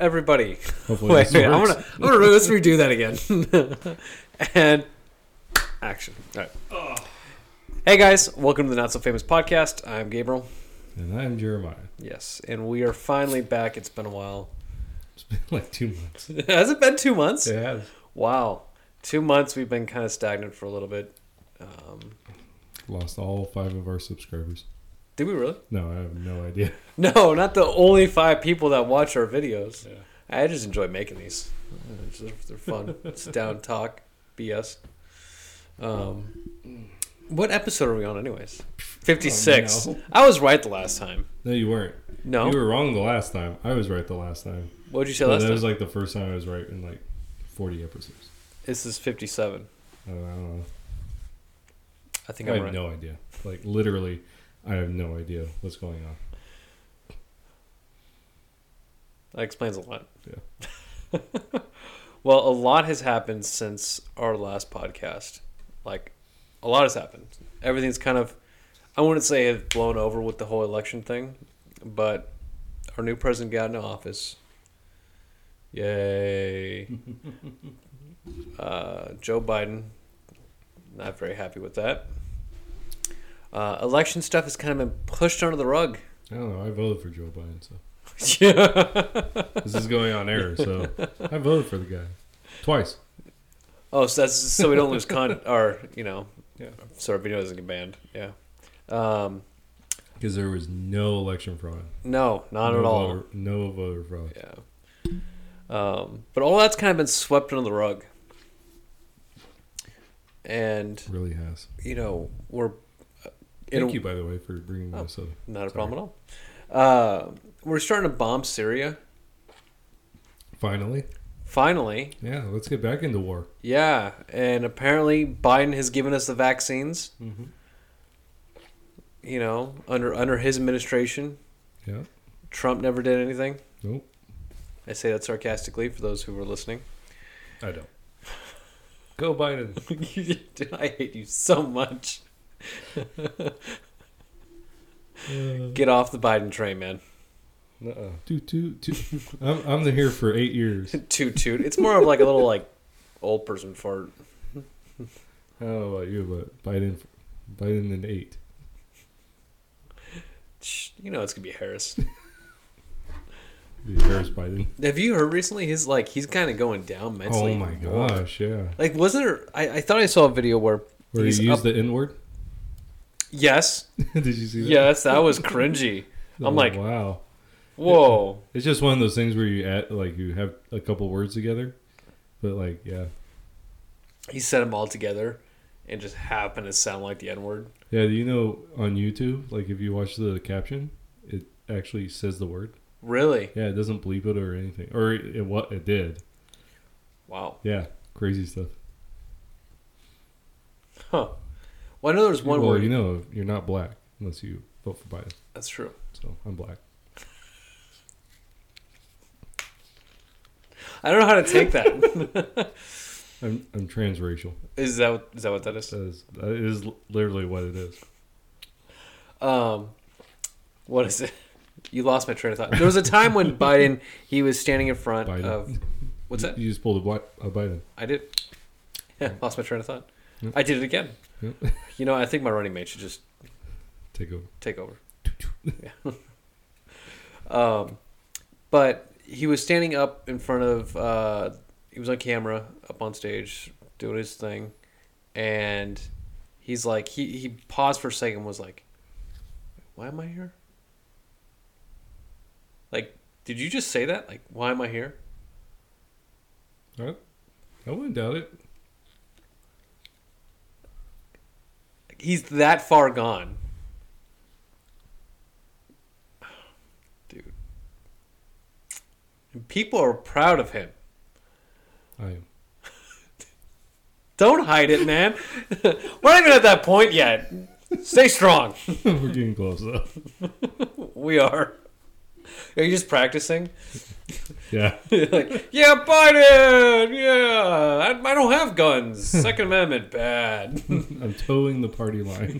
everybody? Hopefully Wait, I'm gonna, I'm gonna let's redo that again. and action. All right. Hey guys, welcome to the Not So Famous Podcast. I'm Gabriel. And I'm Jeremiah. Yes, and we are finally back. It's been a while. It's been like two months. Has it been two months? Yeah. Wow, two months. We've been kind of stagnant for a little bit. Um, Lost all five of our subscribers. Did we really? No, I have no idea. No, not the only five people that watch our videos. Yeah. I just enjoy making these. They're, they're fun. Sit down, talk, BS. Um, what episode are we on, anyways? Fifty-six. Oh, no. I was right the last time. No, you weren't. No, You were wrong the last time. I was right the last time. what did you say So last that time? was like the first time I was right in like 40 episodes. this is fifty-seven. I don't, I don't know. I think I I'm have right. no idea. Like literally, I have no idea what's going on. That explains a lot. Yeah. well, a lot has happened since our last podcast. Like, a lot has happened. Everything's kind of, I wouldn't say it's blown over with the whole election thing, but our new president got into office. Yay. uh, Joe Biden, not very happy with that. Uh, election stuff has kind of been pushed under the rug. I don't know. I voted for Joe Biden, so yeah. this is going on air. So I voted for the guy twice. Oh, so that's so we don't lose con or you know, Yeah. so our video doesn't get banned. Yeah. Um, Because there was no election fraud. no, not no at all. Voter, no voter fraud. Yeah. Um, but all that's kind of been swept under the rug, and really has. you know we're Thank a- you, by the way, for bringing Oh. this up. not a Sorry. problem at all. Uh, we're starting to bomb Syria. Finally, Finally, yeah. Let's get back into war. yeah, and apparently Biden has given us the vaccines. Mm-hmm. You know, under under his administration, Yeah. Trump never did anything. Nope. I say that sarcastically for those who were listening. I don't. Go Biden. I hate you so much. Uh, Get off the Biden train, man. Uh-uh. Toot, toot, toot. I'm I'm the here for eight years. Toot toot. It's more of like a little like old person fart. I don't know about you, but Biden, Biden and eight. You know it's gonna be Harris. The Harris Biden. Have you heard recently? He's like he's kind of going down mentally. Oh my gosh, yeah. Like wasn't there? I, I thought I saw a video where Where he's you used up- the N word? Yes, Did you see that? yes, that was cringy. I'm Oh, like, wow. whoa. It's just one of those things where you add like you have a couple words together, but like yeah, He said them all together, and just happened to sound like the N word. yeah. Do you know on YouTube, like if you watch the caption, it actually says the word. Really? Yeah, it doesn't bleep it or anything, or it, it what it did. Wow. Yeah, crazy stuff. Huh. Well, I know there's one well, word. you know, you're not black unless you vote for Biden. That's true. So I'm black. I don't know how to take that. I'm I'm transracial. is that what, is that what that is? That is that is literally what it is. Um, what is it? You lost my train of thought. There was a time when Biden he was standing in front Biden. of what's that? You just pulled a, a Biden. I did. Yeah, lost my train of thought. Yep. I did it again. Yep. You know, I think my running mate should just Take over. take over. yeah. um, but he was standing up in front of. Uh, he was on camera, up on stage, doing his thing, and he's like, he he paused for a second, and was like, "Why am I here?" Like, did you just say that? Like, why am I here? I, I wouldn't doubt it. He's that far gone. Dude. And people are proud of him. I am. Don't hide it, man. We're not even at that point yet. Stay strong. We're getting close though. We are. Are you just practicing? Yeah. like, yeah, Biden. Yeah, I, I don't have guns. Second Amendment, bad. I'm towing the party line.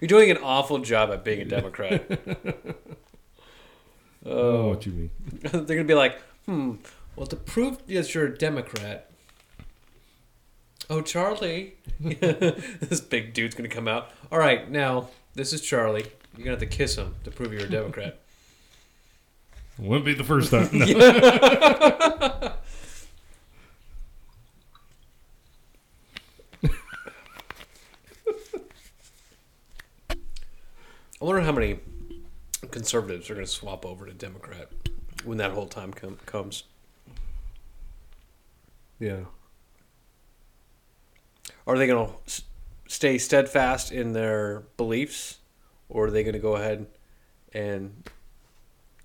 You're doing an awful job at being a Democrat. I Oh, what you mean. they're gonna be like, hmm. Well, to prove that you're a Democrat. Oh, Charlie. this big dude's gonna come out. All right, now this is Charlie. You're gonna have to kiss him to prove you're a Democrat. Wouldn't be the first time. No. I wonder how many conservatives are gonna swap over to Democrat when that whole time com- comes. Yeah. Are they going to s- stay steadfast in their beliefs, or are they going to go ahead and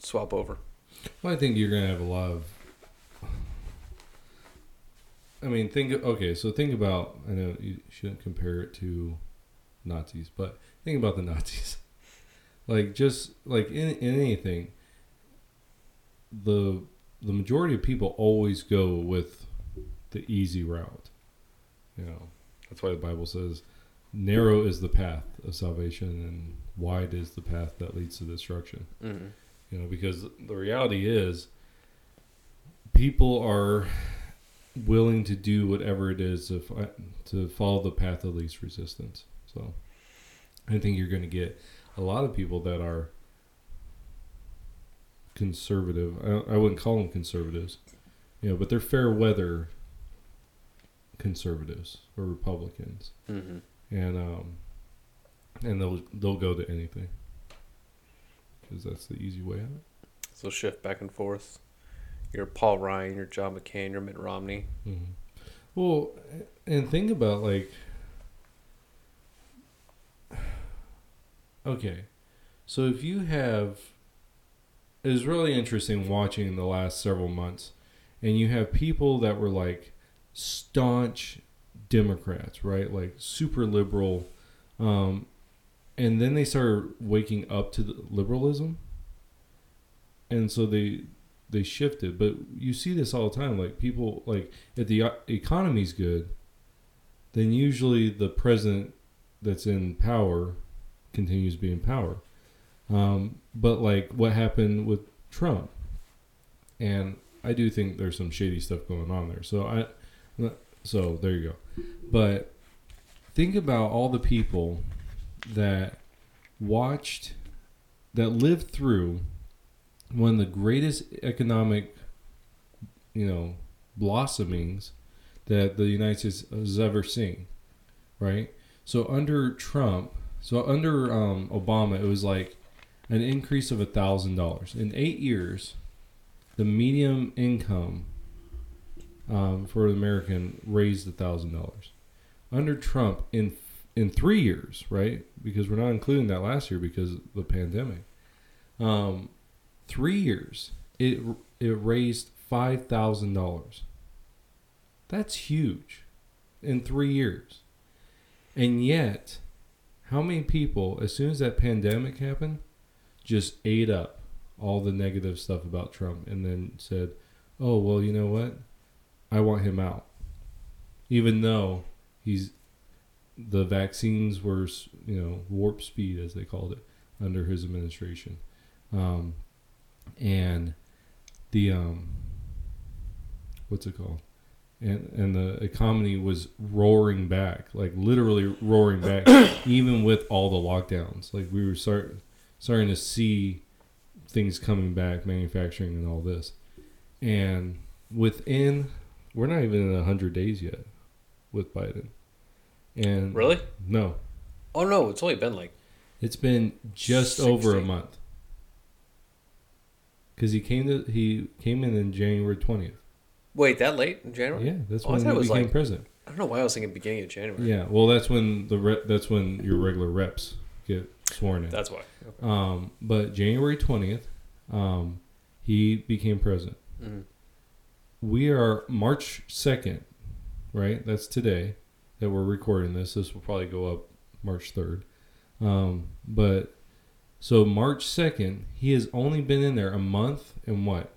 swap over? Well, I think you're gonna have a lot of. I mean, think. Okay, so think about. I know you shouldn't compare it to Nazis, but think about the Nazis. Like just like in, in anything, the the majority of people always go with the easy route. You know, that's why the Bible says, "Narrow is the path of salvation, and wide is the path that leads to destruction." Mm-hmm. You know because the reality is people are willing to do whatever it is to fi- to follow the path of least resistance. So i think you're going to get a lot of people that are conservative. I, I wouldn't call them conservatives you know but they're fair weather conservatives or republicans. Mm-hmm. and um and they'll they'll go to anything because that's the easy way out So shift back and forth. You're Paul Ryan, you're John McCain, you're Mitt Romney. hmm Well, and think about like, okay, so if you have, it was really interesting watching the last several months, and you have people that were like staunch Democrats, right? Like super liberal, um, and then they started waking up to the liberalism, and so they they shifted. But you see this all the time. Like people like if the uh, economy's good, then usually the president that's in power continues to be in power. Um, but like what happened with Trump, and I do think there's some shady stuff going on there. So I, so there you go. But think about all the people that watched, that lived through one of the greatest economic, you know, blossomings that the United States has ever seen, right? So under Trump, so under um, Obama, it was like an increase of a thousand dollars in eight years. The medium income um, for an American raised a thousand dollars. Under Trump, in in three years, right? Because we're not including that last year because of the pandemic. Um, three years, it it raised five thousand dollars. That's huge in three years. And yet, how many people, as soon as that pandemic happened, just ate up all the negative stuff about Trump and then said, oh, well, you know what? I want him out. Even though he's, the vaccines were, you know, warp speed, as they called it, under his administration. Um, and the, um, what's it called? and and the economy was roaring back, like literally roaring back, even with all the lockdowns. Like we were start starting to see things coming back, manufacturing and all this, and within we're not even in hundred days yet with Biden, and Really? no, Oh no, it's only been like it's been just over a month because he came to he came in in January twentieth. wait that late in January. Yeah, that's Oh, when he became like- president. I don't know why I was thinking beginning of January. Yeah, well, that's when the re- that's when your regular reps get sworn in. That's why. Okay. Um, but January twentieth, um, he became president. Mhm. We are March second, right? That's today that we're recording this. This will probably go up March third. Um, but so March second, he has only been in there a month and what?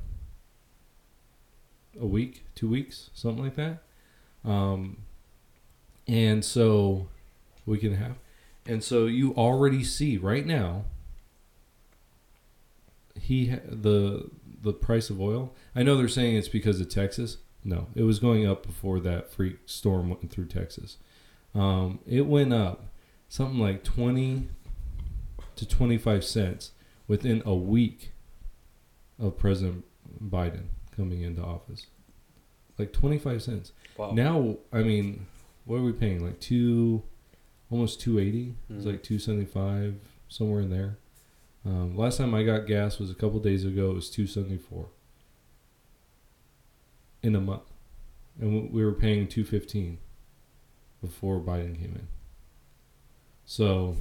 A week, two weeks, something like that. Um, and so we can have, and so you already see right now he the the price of oil. I know they're saying it's because of Texas. No, it was going up before that freak storm went through Texas. Um, it went up something like twenty to twenty five cents within a week of President Biden coming into office. Like twenty five cents. Wow. Now, I mean, what are we paying? Like two, almost two eighty. It's like two seventy five, somewhere in there. Um, last time I got gas was a couple days ago. It was two seventy four in a month, and we- we were paying two fifteen before Biden came in. So,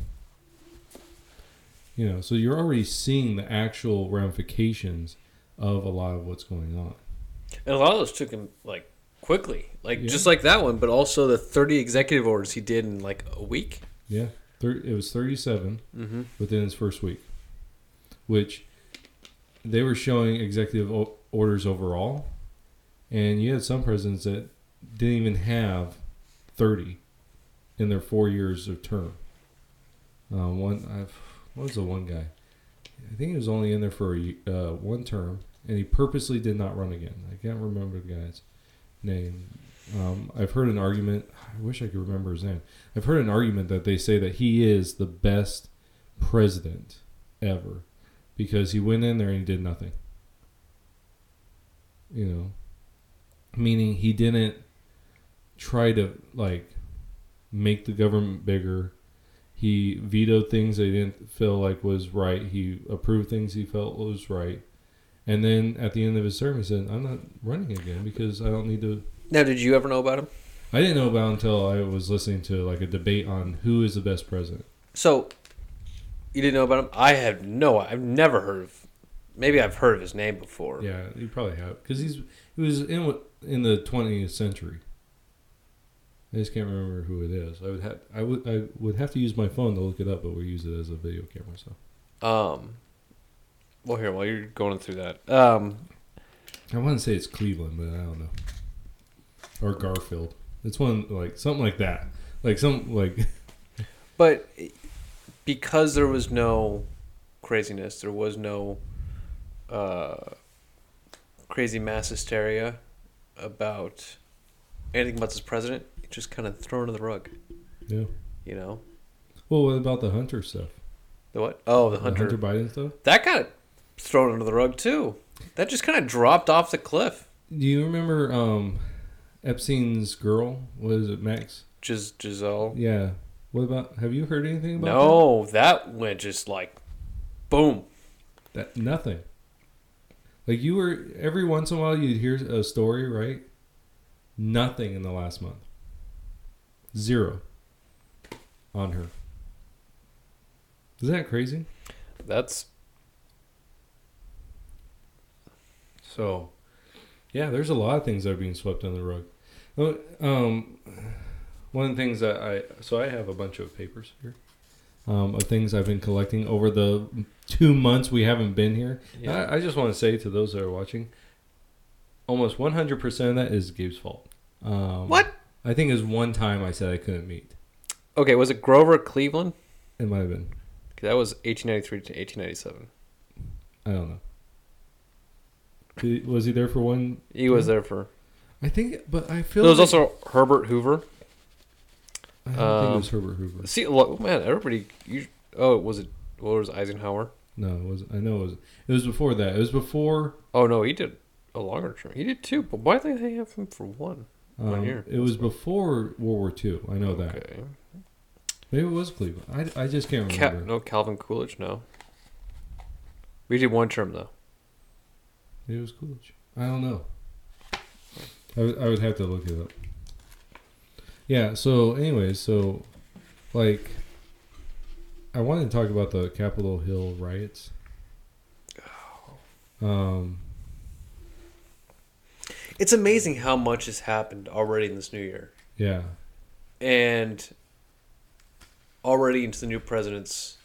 you know, so you're already seeing the actual ramifications of a lot of what's going on. And a lot of those took him like quickly, like Yeah. just like that one, but also the 30 executive orders he did in like a week. Yeah, it was thirty seven. Mm-hmm. within his first week, which they were showing executive orders overall, and you had some presidents that didn't even have thirty in their four years of term. Uh, one, I've, what was the one guy? I think he was only in there for a, uh, one term, and he purposely did not run again. I can't remember the guy's name. Um, I've heard an argument. I wish I could remember his name. I've heard an argument that they say that he is the best president ever because he went in there and he did nothing. You know, meaning he didn't try to like make the government bigger. He vetoed things that he didn't feel like was right. He approved things he felt was right. And then at the end of his term, he said, "I'm not running again because I don't need to." Now, did you ever know about him? I didn't know about until I was listening to like a debate on who is the best president. So, you didn't know about him? I have no. I've never heard of. Maybe I've heard of his name before. Yeah, you probably have because he's he was in what- in the 20th century. I just can't remember who it is. I would have I would I would have to use my phone to look it up, but we use it as a video camera. So Um. Well, here while you're going through that, um, I want to say it's Cleveland, but I don't know. Or Garfield. It's one like something like that. Like some like but because there was no craziness, there was no uh, crazy mass hysteria about anything about this president. Just kind of thrown to the rug, yeah. you know. Well, what about the Hunter stuff? The what? Oh, the Hunter. Hunter Biden stuff. That got thrown under the rug too. That just kind of dropped off the cliff. Do you remember um, Epstein's girl? What is it, Max? Gis- Giselle. Yeah. What about? Have you heard anything about No, that went just like, boom. that? That nothing. Like you were every once in a while you'd hear a story, right? Nothing in the last month. Zero on her. Is that crazy? That's So, yeah, there's a lot of things that are being swept under the rug. Um, one of the things that I so I have a bunch of papers here um, of things I've been collecting over the two months we haven't been here. yeah. I, I just want to say to those that are watching, almost 100 percent of that is Gabe's fault. Um, What? I think it was one time I said I couldn't meet. Okay, was it Grover Cleveland? It might have been. 'Cause That was 1893 to 1897. I don't know. Did- was he there for one? He was there for. I think, but I feel There was like- also Herbert Hoover. I don't think it um, was Herbert Hoover. See, lo- man, everybody. You, oh, was it? What was it, Eisenhower? No, it wasn't. I know it was. It was before that. It was before. Oh no, he did a longer term. He did two, but why did they have him for one? One Um, year. It was before World War II. I know that. Okay. Maybe it was Cleveland. I, I just can't Ca- remember. no, Calvin Coolidge. No. We did one term though. Maybe it was Coolidge. I don't know. I would, I would have to look it up. Yeah. So, anyways, so like, I wanted to talk about the Capitol Hill riots. Um. It's amazing how much has happened already in this new year, Yeah. and already into the new president's,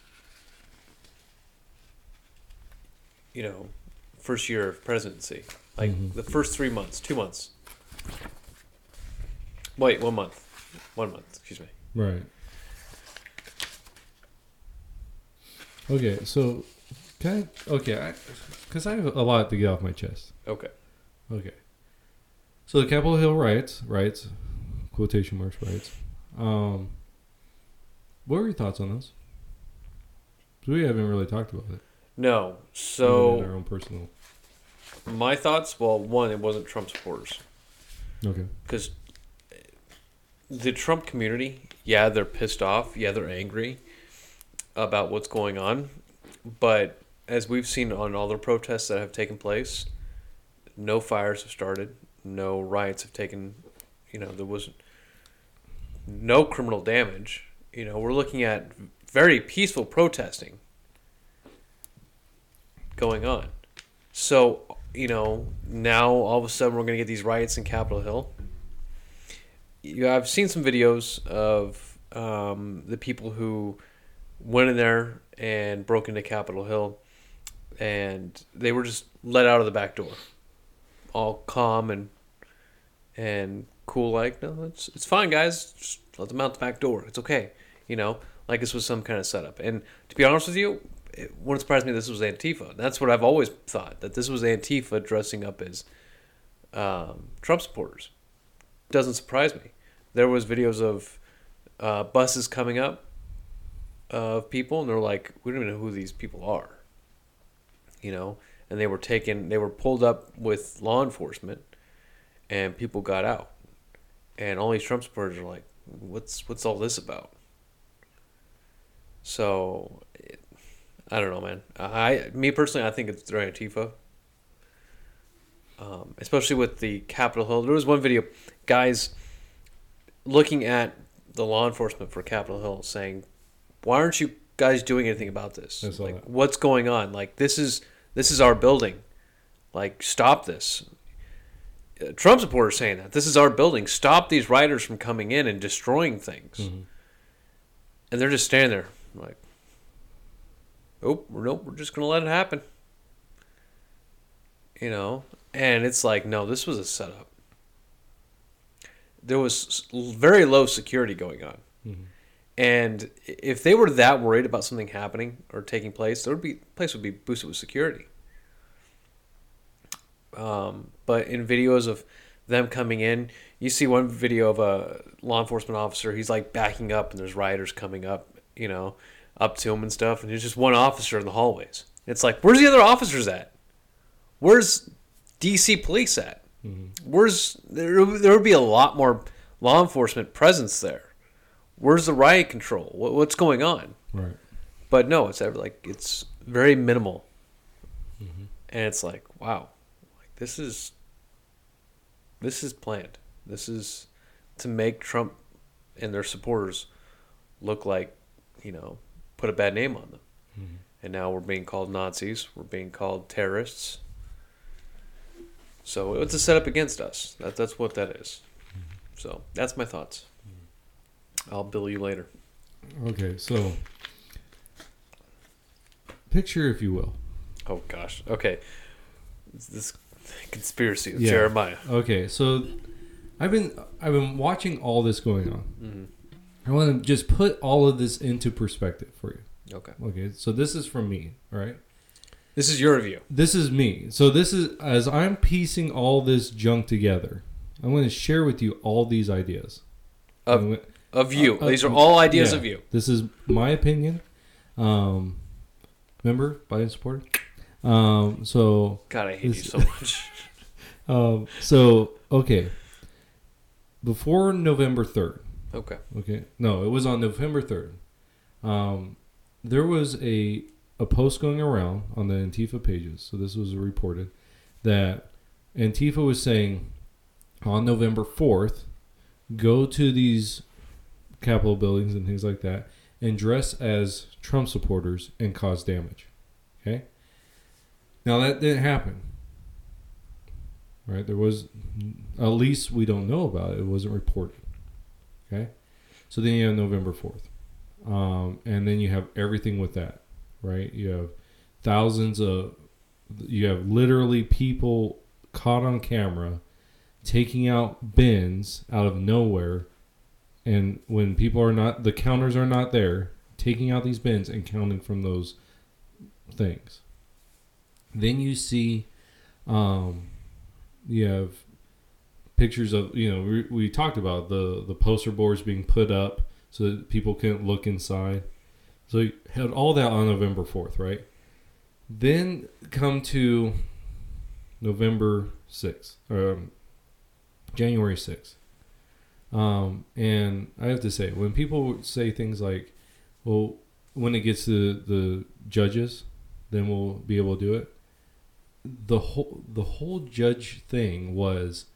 you know, first year of presidency. Like Mhm. the first three months, two months. Wait, one month, one month. Excuse me. Right. Okay, so Can I, okay, I because I, have a lot to get off my chest. Okay. Okay. So the Capitol Hill riots, riots, quotation marks riots. Um, what were your thoughts on those? we haven't really talked about it. No. So our own personal. my thoughts. Well, one, it wasn't Trump supporters Okay. because the Trump community, yeah, they're pissed off. Yeah, they're angry about what's going on. But as we've seen on all the protests that have taken place, no fires have started. No riots have taken. You know, there was no criminal damage. You know, we're looking at very peaceful protesting going on. So, you know, now all of a sudden we're going to get these riots in Capitol Hill. Yeah, I've seen some videos of um, the people who went in there and broke into Capitol Hill, and they were just let out of the back door, all calm and and cool. Like, no, it's it's fine, guys. Just let them out the back door. It's okay. You know, like this was some kind of setup. And to be honest with you, it wouldn't surprise me this was Antifa. That's what I've always thought that this was Antifa dressing up as um, Trump supporters. Doesn't surprise me. There was videos of uh, buses coming up of people, and they're like, we don't even know who these people are. You know, and they were taken, they were pulled up with law enforcement, and people got out, and all these Trump supporters are like, what's what's all this about? So, it, I don't know, man. I, me personally, I think it's they're Antifa. Um, especially with the Capitol Hill. There was one video, guys, looking at the law enforcement for Capitol Hill, saying, "Why aren't you guys doing anything about this? Like, that. what's going on? Like, this is this is our building. Like, stop this." Uh, Trump supporters saying that this is our building. Stop these rioters from coming in and destroying things. Mhm. And they're just standing there, like, "Oh, nope, we're just gonna let it happen." You know, and it's like, no, this was a setup. There was very low security going on. Mhm. And if they were that worried about something happening or taking place, there would be place would be boosted with security. Um, but in videos of them coming in, you see one video of a law enforcement officer. He's like backing up, and there's rioters coming up, you know, up to him and stuff. And there's just one officer in the hallways. It's like, where's the other officers at? Where's DC police at? Mm-hmm. Where's there? There would be a lot more law enforcement presence there. Where's the riot control? What, what's going on? Right. But no, it's ever like it's very minimal, mm-hmm. and it's like wow, like this is this is planned. This is to make Trump and their supporters look like you know put a bad name on them, mm-hmm. and now we're being called Nazis. We're being called terrorists. So it's a setup against us. That, that's what that is. So that's my thoughts. I'll bill you later. Okay. So, picture, if you will. Oh gosh. Okay. It's this conspiracy of Yeah. Jeremiah. Okay. So, I've been I've been watching all this going on. Mhm. I want to just put all of this into perspective for you. Okay. Okay. So this is from me. All right. This is your review. This is me. So this is as I'm piecing all this junk together. I'm going to share with you all these ideas. Of- gonna- Of you. Uh, uh, These are all ideas yeah. of you. This is my opinion. Um, remember, Biden supporter. Um, so, God, I hate you so much. um, so okay. Before November third, Okay. okay, no, it was on November third. Um, there was a a post going around on the Antifa pages. So this was reported that Antifa was saying on November fourth, go to these Capitol buildings and things like that, and dress as Trump supporters and cause damage. Okay. Now that didn't happen. Right? There was, at least we don't know about it. It wasn't reported. Okay. So then you have November fourth, um, and then you have everything with that. Right? You have thousands of, you have literally people caught on camera taking out bins out of nowhere and when people are not the counters are not there taking out these bins and counting from those things Then you see, um, you have pictures of you know we, we talked about the the poster boards being put up so that people can look inside. So you had all that on November fourth, right? Then come to November sixth, um, January sixth. Um, and I have to say, when people say things like, "Well, when it gets to the judges, then we'll be able to do it," the whole the whole judge thing was,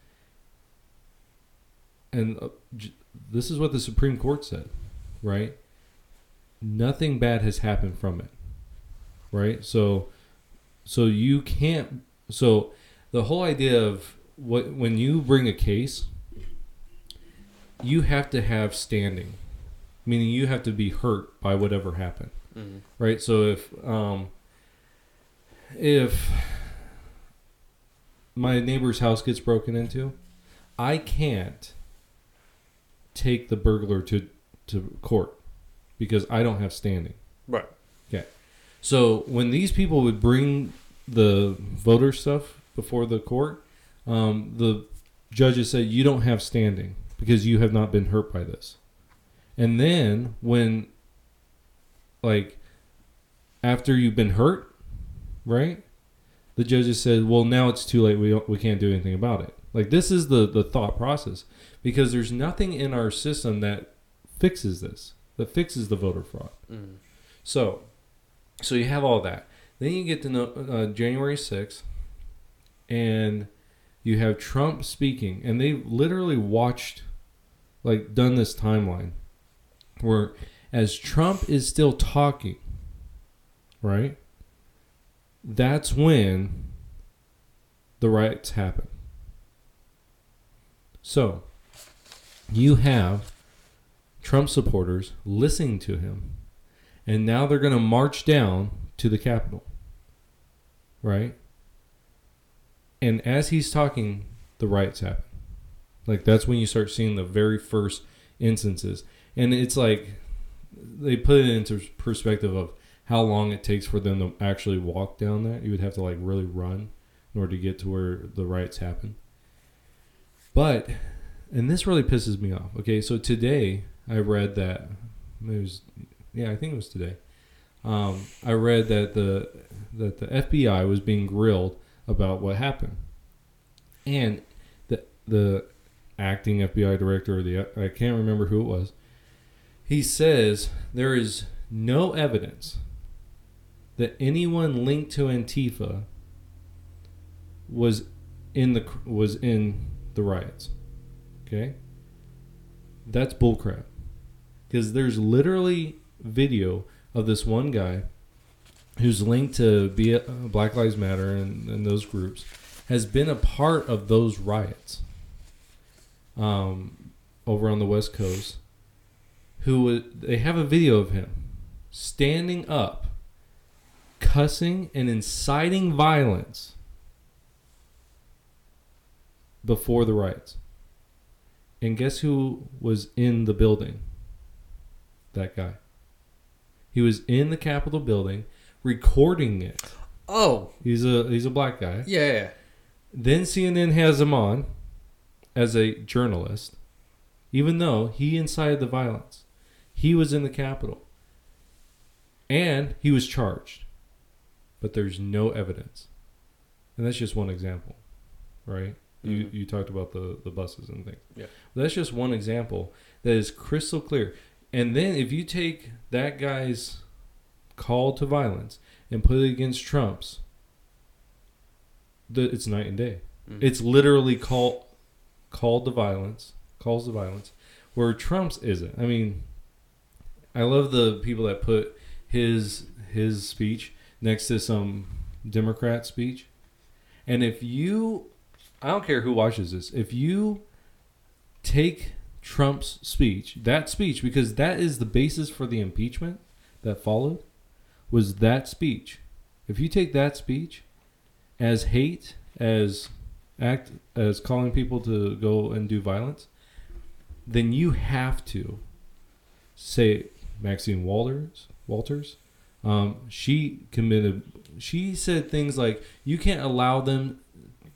and uh, j- this is what the Supreme Court said, right? Nothing bad has happened from it, right? So, so you can't. So, the whole idea of what when you bring a case you have to have standing, meaning you have to be hurt by whatever happened, Mhm. right? So if um, if my neighbor's house gets broken into, I can't take the burglar to to court because I don't have standing. Right. Okay. So when these people would bring the voter stuff before the court, um, the judges said you don't have standing because you have not been hurt by this. And then when, like, after you've been hurt, right? The judges said, "Well, now it's too late. We don't, we can't do anything about it." Like this is the the thought process because there's nothing in our system that fixes this, that fixes the voter fraud. Mhm. So, so you have all that. Then you get to know, uh, January 6th, and you have Trump speaking, and they literally watched, like, done this timeline where as Trump is still talking, right? That's when the riots happen. So, you have Trump supporters listening to him and now they're going to march down to the Capitol. Right? And as he's talking, the riots happen. Like, that's when you start seeing the very first instances. And it's like they put it into perspective of how long it takes for them to actually walk down that. You would have to, like, really run in order to get to where the riots happen. But, and this really pisses me off. Okay, so today I read that it was yeah, I think it was today. Um, I read that the that the FBI was being grilled about what happened, and the the acting FBI director or the I can't remember who it was. He says there is no evidence that anyone linked to Antifa was in the was in the riots. Okay, that's bullcrap because there's literally video of this one guy who's linked to be Black Lives Matter and, and those groups has been a part of those riots um, over on the West Coast. Who they have a video of him standing up, cussing and inciting violence before the riots. And guess who was in the building? That guy. He was in the Capitol building recording it. Oh, He's a he's a black guy. yeah. Then CNN has him on as a journalist, even though he incited the violence. He was in the Capitol. And he was charged. But there's no evidence. And that's just one example. Right? You Mhm. you talked about the, the buses and things. Yeah. That's just one example that is crystal clear. And then if you take that guy's call to violence and put it against Trump's, the, it's night and day. Mhm. It's literally call called to violence, calls to violence, where Trump's isn't. I mean, I love the people that put his his speech next to some Democrat speech. And if you I don't care who watches this, if you take Trump's speech, that speech because that is the basis for the impeachment that followed was that speech. If you take that speech as hate, as act as calling people to go and do violence, then you have to say Maxine Walters, Walters, Um, she committed. She said things like, "You can't allow them."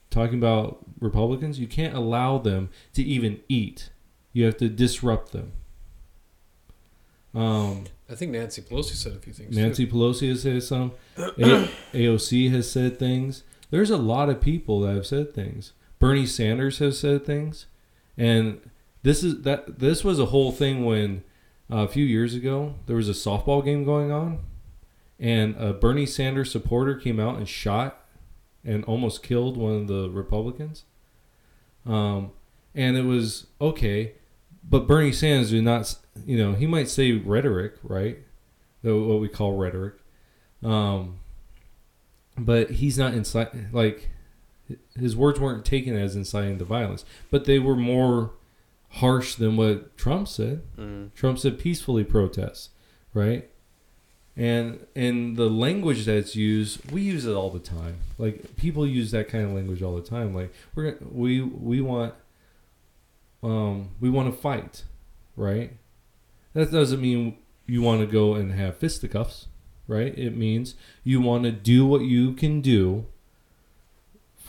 Talking about Republicans, you can't allow them to even eat. You have to disrupt them. Um, I think Nancy Pelosi said a few things. Nancy Pelosi has said some. A- AOC has said things. There's a lot of people that have said things. Bernie Sanders has said things, and this is that. This was a whole thing when uh, a few years ago there was a softball game going on, and a Bernie Sanders supporter came out and shot and almost killed one of the Republicans. Um, and it was okay, but Bernie Sanders did not. You know, he might say rhetoric, right? The- What we call rhetoric. Um, but he's not incite like his words weren't taken as inciting to violence, but they were more harsh than what Trump said. Mm. Trump said peacefully protest, right? And and the language that's used, we use it all the time. Like people use that kind of language all the time. Like we're we we want um we want to fight, right? That doesn't mean you want to go and have fisticuffs, right? It means you want to do what you can do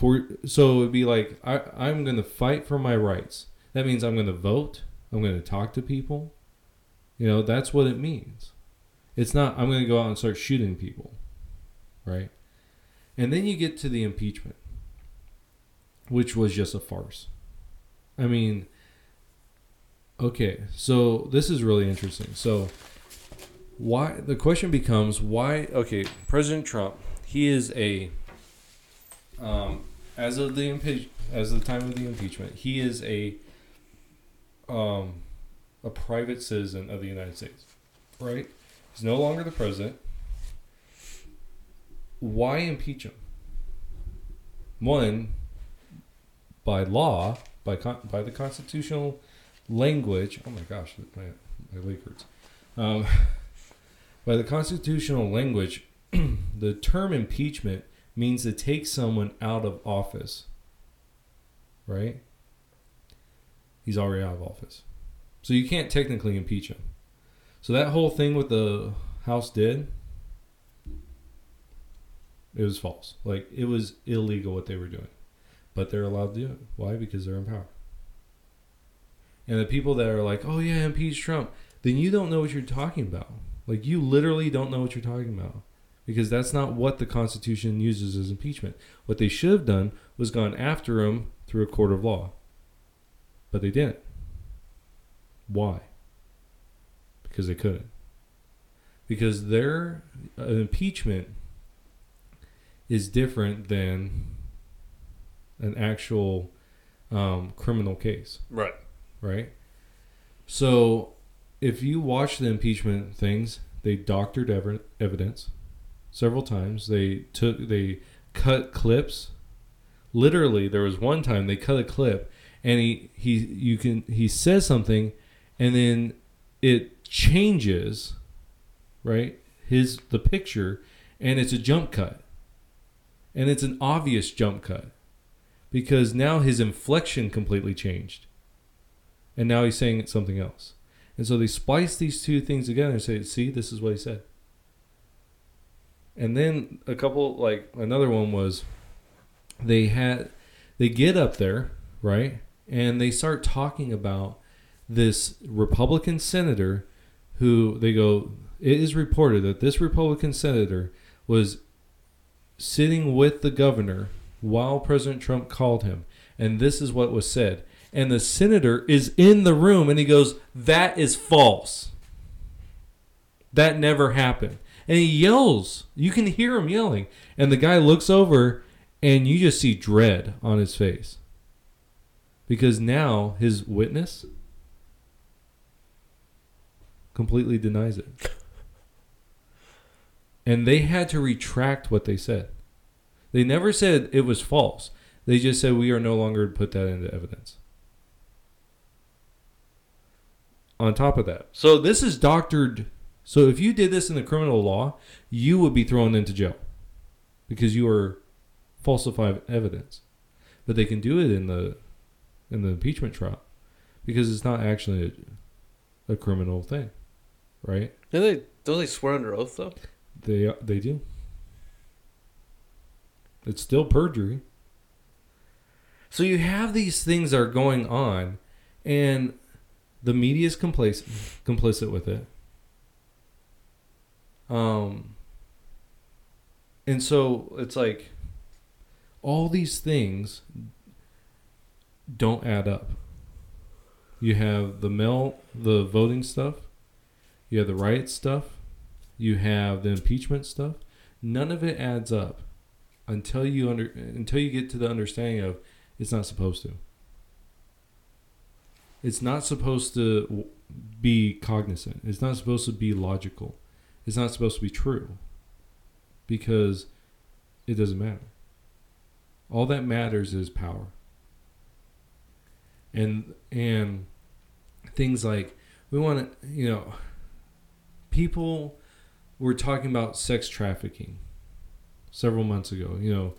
for so it'd be like I, I'm gonna fight for my rights. That means I'm gonna vote, I'm gonna talk to people. You know, that's what it means. It's not I'm gonna go out and start shooting people. Right? And then you get to the impeachment, which was just a farce. I mean okay, so this is really interesting. So why the question becomes why okay president trump he is a um as of the impeach as of the time of the impeachment he is a um a private citizen of the united states right? He's no longer the president. Why impeach him? One by law by con- by the constitutional language oh my gosh my, my leg hurts um by the constitutional language, the term impeachment means to take someone out of office. Right? He's already out of office. So you can't technically impeach him. So that whole thing with the House did, it was false. Like, it was illegal what they were doing. But they're allowed to do it. Why? Because they're in power. And the people that are like, oh, yeah, impeach Trump, then you don't know what you're talking about. Like you literally don't know what you're talking about because that's not what the Constitution uses as impeachment. What they should have done was gone after him through a court of law, but they didn't. Why? Because they couldn't. Because their uh, impeachment is different than an actual um, criminal case Right. Right? So, if you watch the impeachment things, they doctored ever- evidence several times. They took they cut clips. Literally, there was one time they cut a clip, and he he you can he says something, and then it changes, right? His the picture, and it's a jump cut, and it's an obvious jump cut, because now his inflection completely changed and now he's saying it's something else. And so they splice these two things together and say, "See, this is what he said." And then a couple, like another one was, they had, they get up there, right, and they start talking about this Republican senator, who they go, it is reported that this Republican senator was sitting with the governor while President Trump called him, and this is what was said and the senator is in the room and he goes, That is false. That never happened. And he yells. You can hear him yelling. And the guy looks over and you just see dread on his face. Because now his witness completely denies it. And they had to retract what they said. They never said it was false. They just said we are no longer to put that into evidence. On top of that. So this is doctored. So if you did this in the criminal law, you would be thrown into jail because you are falsifying evidence. But they can do it in the in the impeachment trial because it's not actually a, a criminal thing, right? Do they don't they swear under oath though? They uh, they do. It's still perjury. So you have these things that are going on, and the media is complicit complicit with it. Um, and so it's like all these things don't add up. You have the mail, the voting stuff. You have the riot stuff. You have the impeachment stuff. None of it adds up until you under until you get to the understanding of it's not supposed to. It's not supposed to be cognizant. It's not supposed to be logical. It's not supposed to be true. Because it doesn't matter. All that matters is power. And and things like we want to, you know, people were talking about sex trafficking several months ago. You know,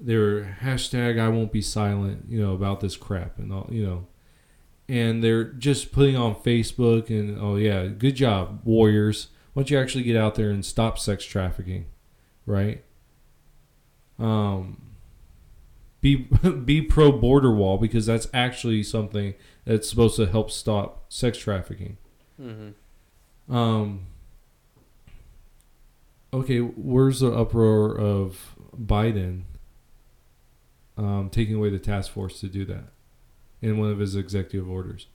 they were hashtag I won't be silent, you know, about this crap and all, you know. And they're just putting on Facebook and oh yeah, good job, warriors. Why don't you actually get out there and stop sex trafficking, right? Um, be be pro border wall because that's actually something that's supposed to help stop sex trafficking. Mm-hmm. Um. Okay, where's the uproar of Biden um, taking away the task force to do that in one of his executive orders?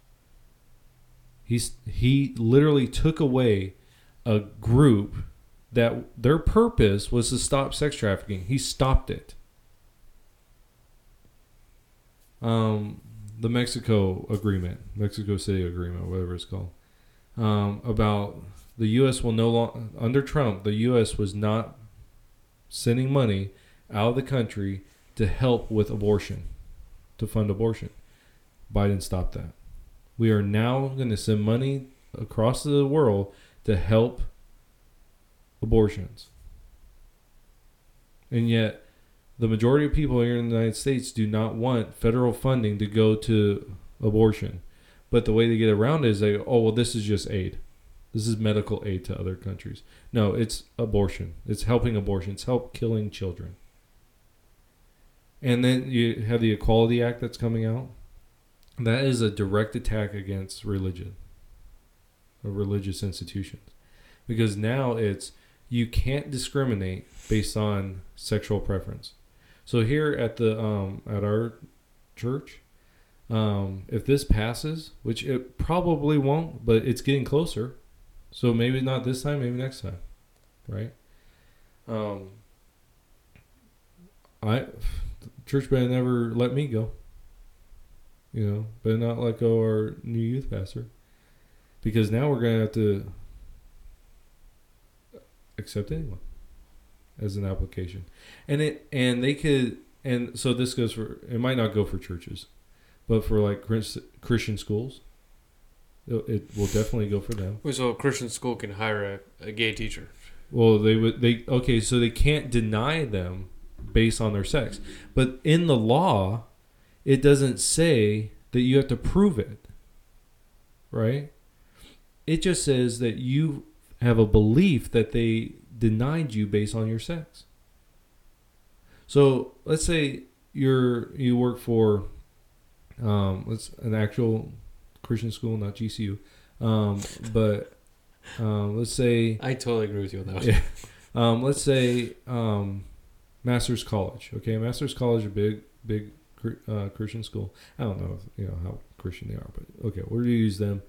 He's he literally took away a group that their purpose was to stop sex trafficking. He stopped it. Um, the Mexico agreement, Mexico City agreement, whatever it's called, um, about the U.S. will no longer under Trump. The U.S. was not sending money out of the country to help with abortion, to fund abortion. Biden stopped that. We are now going to send money across the world to help abortions. And yet, the majority of people here in the United States do not want federal funding to go to abortion. But the way they get around it is they, oh, well, this is just aid. This is medical aid to other countries. No, it's abortion. It's helping abortion. It's help killing children. And then you have the Equality Act that's coming out. That is a direct attack against religion, or religious institutions, because now it's you can't discriminate based on sexual preference. So here at the um, at our church, um, if this passes, which it probably won't, but it's getting closer, so maybe not this time, maybe next time, right? Um, I church better never let me go. You know, but not let go our new youth pastor, because now we're gonna have to accept anyone as an application, and it and they could and so this goes for it might not go for churches, but for like Christian schools, it, it will definitely go for them. So a Christian school can hire a, a gay teacher. Well, they would they okay, so they can't deny them based on their sex. But in the law, it doesn't say that you have to prove it. Right? It just says that you have a belief that they denied you based on your sex. So, let's say you're you work for um let's an actual Christian school, not GCU. Um, but um, let's say I totally agree with you on that one. Yeah. um, let's say um, Masters College. Okay, Masters College, a big, big uh, Christian school. I don't know, if, you know how Christian they are, but okay, we're gonna use them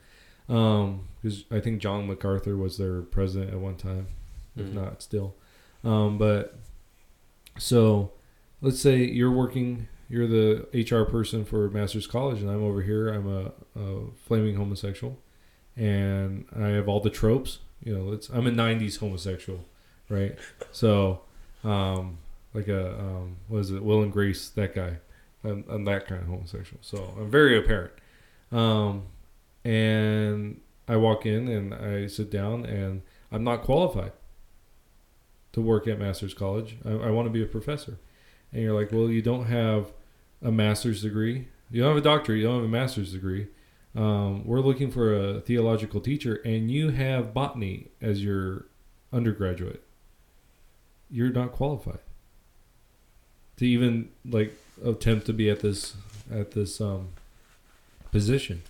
because I think John MacArthur was their president at one time, if Mhm. not still. Um, but so let's say you're working, you're the HR person for Masters College, and I'm over here. I'm a, a flaming homosexual, and I have all the tropes. You know, it's I'm a '90s homosexual, right? So, um, like a um, what is it? Will and Grace, that guy. I'm, that kind of homosexual. So I'm very apparent. Um, and I walk in and I sit down, and I'm not qualified to work at Masters College. I, I want to be a professor. And you're like, well, you don't have a master's degree. You don't have a doctorate. You don't have a master's degree. Um, we're looking for a theological teacher, and you have botany as your undergraduate. you're not qualified to even like attempt to be at this at this um, position.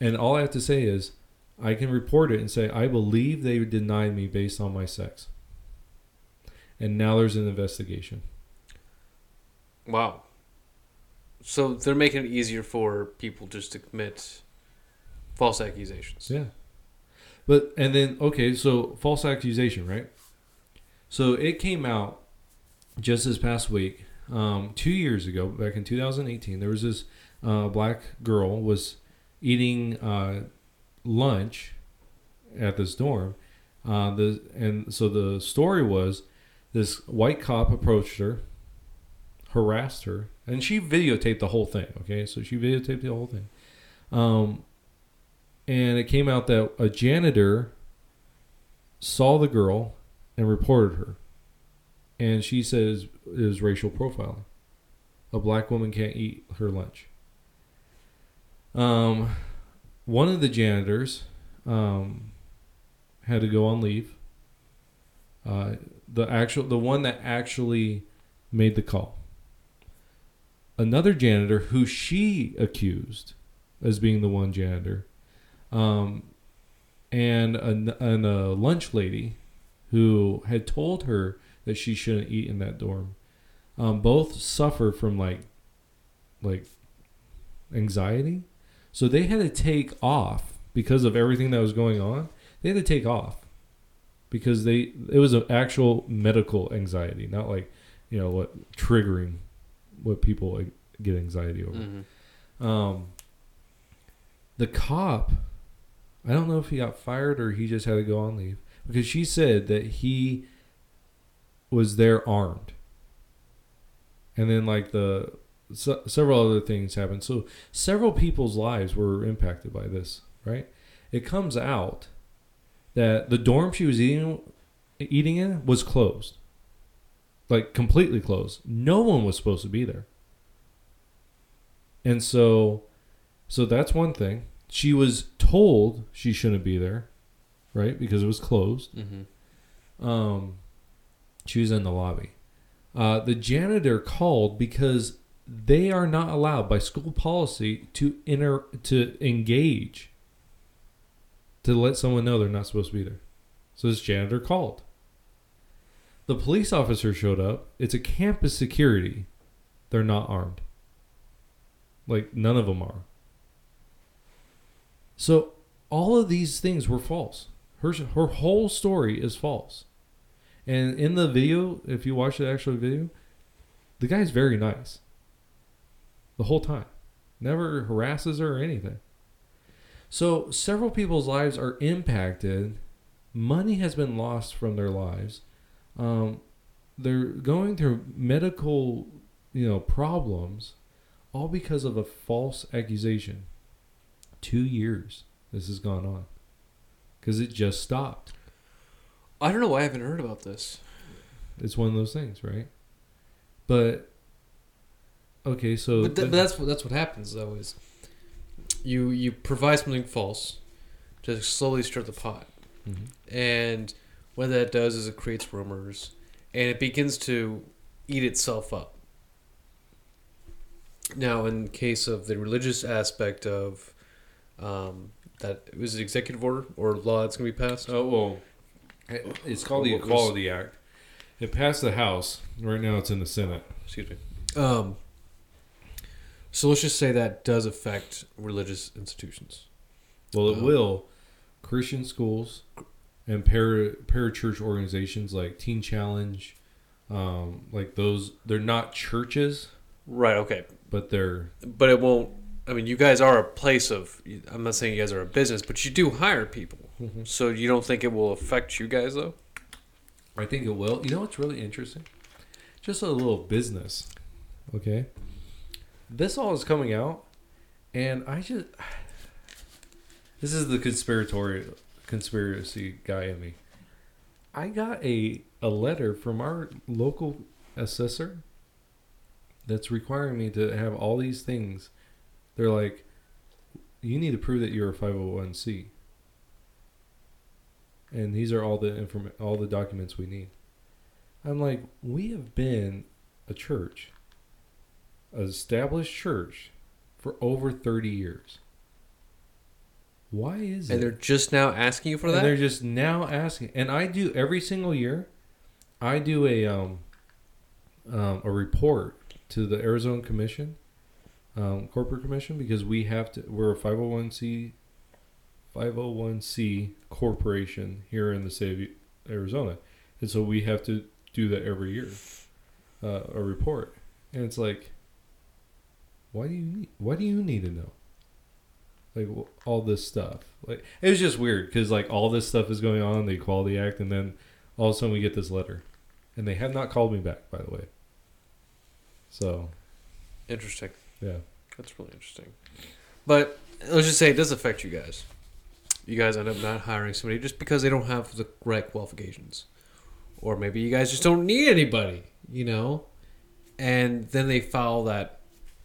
And all I have to say is, I can report it and say I believe they denied me based on my sex. And now there's an investigation. Wow. So they're making it easier for people just to commit false accusations. Yeah. But and then okay, so false accusation, right? So it came out just this past week, um, two years ago, back in 2018. There was this uh, black girl was eating uh, lunch at this dorm. Uh, the and so the story was this white cop approached her, harassed her, and she videotaped the whole thing. Okay, so she videotaped the whole thing. Um, and it came out that a janitor saw the girl and reported her. And she says is racial profiling. A black woman can't eat her lunch. Um, one of the janitors um, had to go on leave. Uh, the actual, the one that actually made the call. Another janitor who she accused as being the one janitor um, and a, and a lunch lady who had told her that she shouldn't eat in that dorm. Um, both suffer from like like anxiety, so they had to take off because of everything that was going on. They had to take off because they it was an actual medical anxiety, not like you know what triggering what people like, get anxiety over. Mm-hmm. Um, the cop I don't know if he got fired or he just had to go on leave because she said that he was there armed. And then like the so, several other things happened. So several people's lives were impacted by this, right? It comes out that the dorm she was eating eating in was closed. Like completely closed. No one was supposed to be there. And so so that's one thing she was told she shouldn't be there, right? Because it was closed. Mm-hmm. Um, she was in the lobby. Uh, the janitor called because they are not allowed by school policy to enter to engage to let someone know they're not supposed to be there. So this janitor called. The police officer showed up. It's a campus security. They're not armed. Like none of them are. So all of these things were false. Her her whole story is false. And in the video, if you watch the actual video, the guy's very nice. The whole time. Never harasses her or anything. So several people's lives are impacted. Money has been lost from their lives. Um, they're going through medical, you know, problems, all because of a false accusation two years this has gone on because it just stopped. I don't know why I haven't heard about this. It's one of those things, right? But okay, so but, th- but that's what that's what happens though is you you provide something false to slowly stir the pot, mm-hmm. and what that does is it creates rumors, and it begins to eat itself up. Now, in case of the religious aspect of um, that was an executive order or law that's going to be passed. Oh well, it's called the Equality Act. It passed the House. Right now, it's in the Senate. Excuse me. Um, so let's just say that does affect religious institutions. Well, it um, will. Christian schools and para parachurch organizations like Teen Challenge, um, like those, they're not churches. Right. Okay. But they're. But it won't I mean, you guys are a place of. I'm not saying you guys are a business, but you do hire people. Mm-hmm. So you don't think it will affect you guys though? I think it will. You know what's really interesting? Just a little business. Okay. This all is coming out, and I just. This is the conspiratorial conspiracy guy in me. I got a a letter from our local assessor that's requiring me to have all these things they're like, you need to prove that you're a 501c. And these are all the inform- all the documents we need. I'm like, we have been a church, an established church, for over 30 years. Why is And it? And they're just now asking you for And that. they're just now asking, and I do every single year. I do a um, um, a report to the Arizona Commission, um, Corporate Commission, because we have to. We're a five hundred one c, five hundred one c corporation here in the state of Arizona, and so we have to do that every year, uh, a report, and it's like, why do you need? Why do you need to know? like all this stuff. Like it was just weird because like all this stuff is going on, the Equality Act, and then all of a sudden we get this letter, and they have not called me back, by the way. So Interesting. Yeah, That's really interesting. But let's just say it does affect you guys. You guys end up not hiring somebody just because they don't have the right qualifications. Or maybe you guys just don't need anybody, you know? And then they file that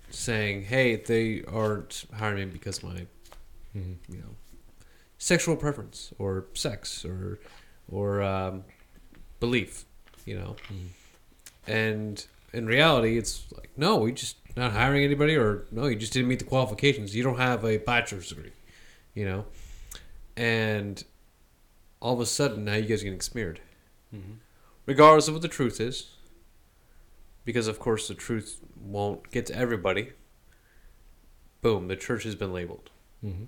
saying, hey, they aren't hiring me because my, hmm you know, sexual preference or sex or, or um, belief, you know? And in reality, it's like, no, we just not hiring anybody, or no, you just didn't meet the qualifications. You don't have a bachelor's degree, you know. And all of a sudden, now you guys are getting smeared, regardless of what the truth is, because of course the truth won't get to everybody. Boom, the church has been labeled, hmm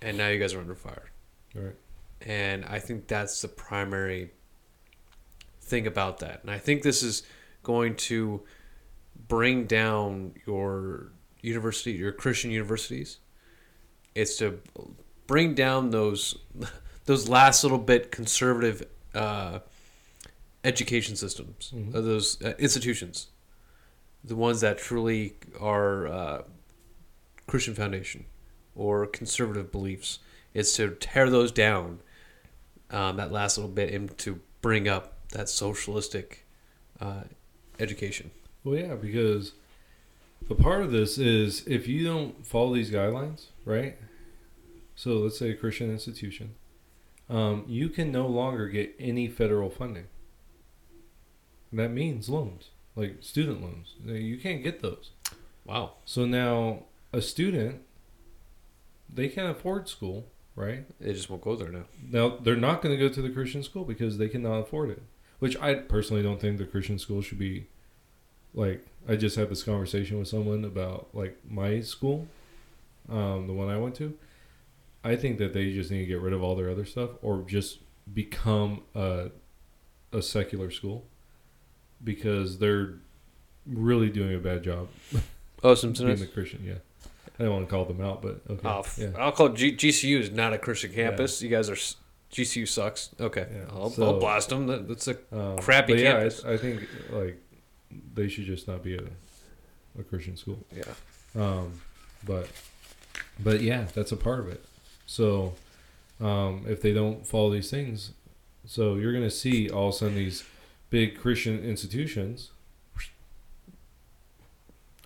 and now you guys are under fire. all right, And I think that's the primary thing about that. And I think this is going to bring down your university, your Christian universities. It's to bring down those those last little bit conservative uh, education systems, Mhm. uh, those uh, institutions, the ones that truly are uh, Christian foundation or conservative beliefs. It's to tear those down um, that last little bit and to bring up that socialistic uh, education. Well, yeah, because the part of this is if you don't follow these guidelines, right? So let's say a Christian institution, um, you can no longer get any federal funding. And that means loans, like student loans. You can't get those. Wow. So now a student, they can't afford school, right? They just won't go there now. Now they're not going to go to the Christian school because they cannot afford it. Which I personally don't think the Christian school should be like. I just had this conversation with someone about like my school, um, the one I went to. I think that they just need to get rid of all their other stuff or just become a a secular school because they're really doing a bad job Oh, Simpson being the Christian. Yeah, I don't want to call them out, but okay. Oh, f- yeah. I'll call G- GCU is not a Christian campus. You guys are GCU sucks. Okay, Yeah, I'll, so- I'll blast them. That, that's a Um, Crappy yeah, campus. I, I think like they should just not be a, a Christian school. yeah. Um, but but yeah, that's a part of it. So um, if they don't follow these things, so you're gonna see all of a sudden these big Christian institutions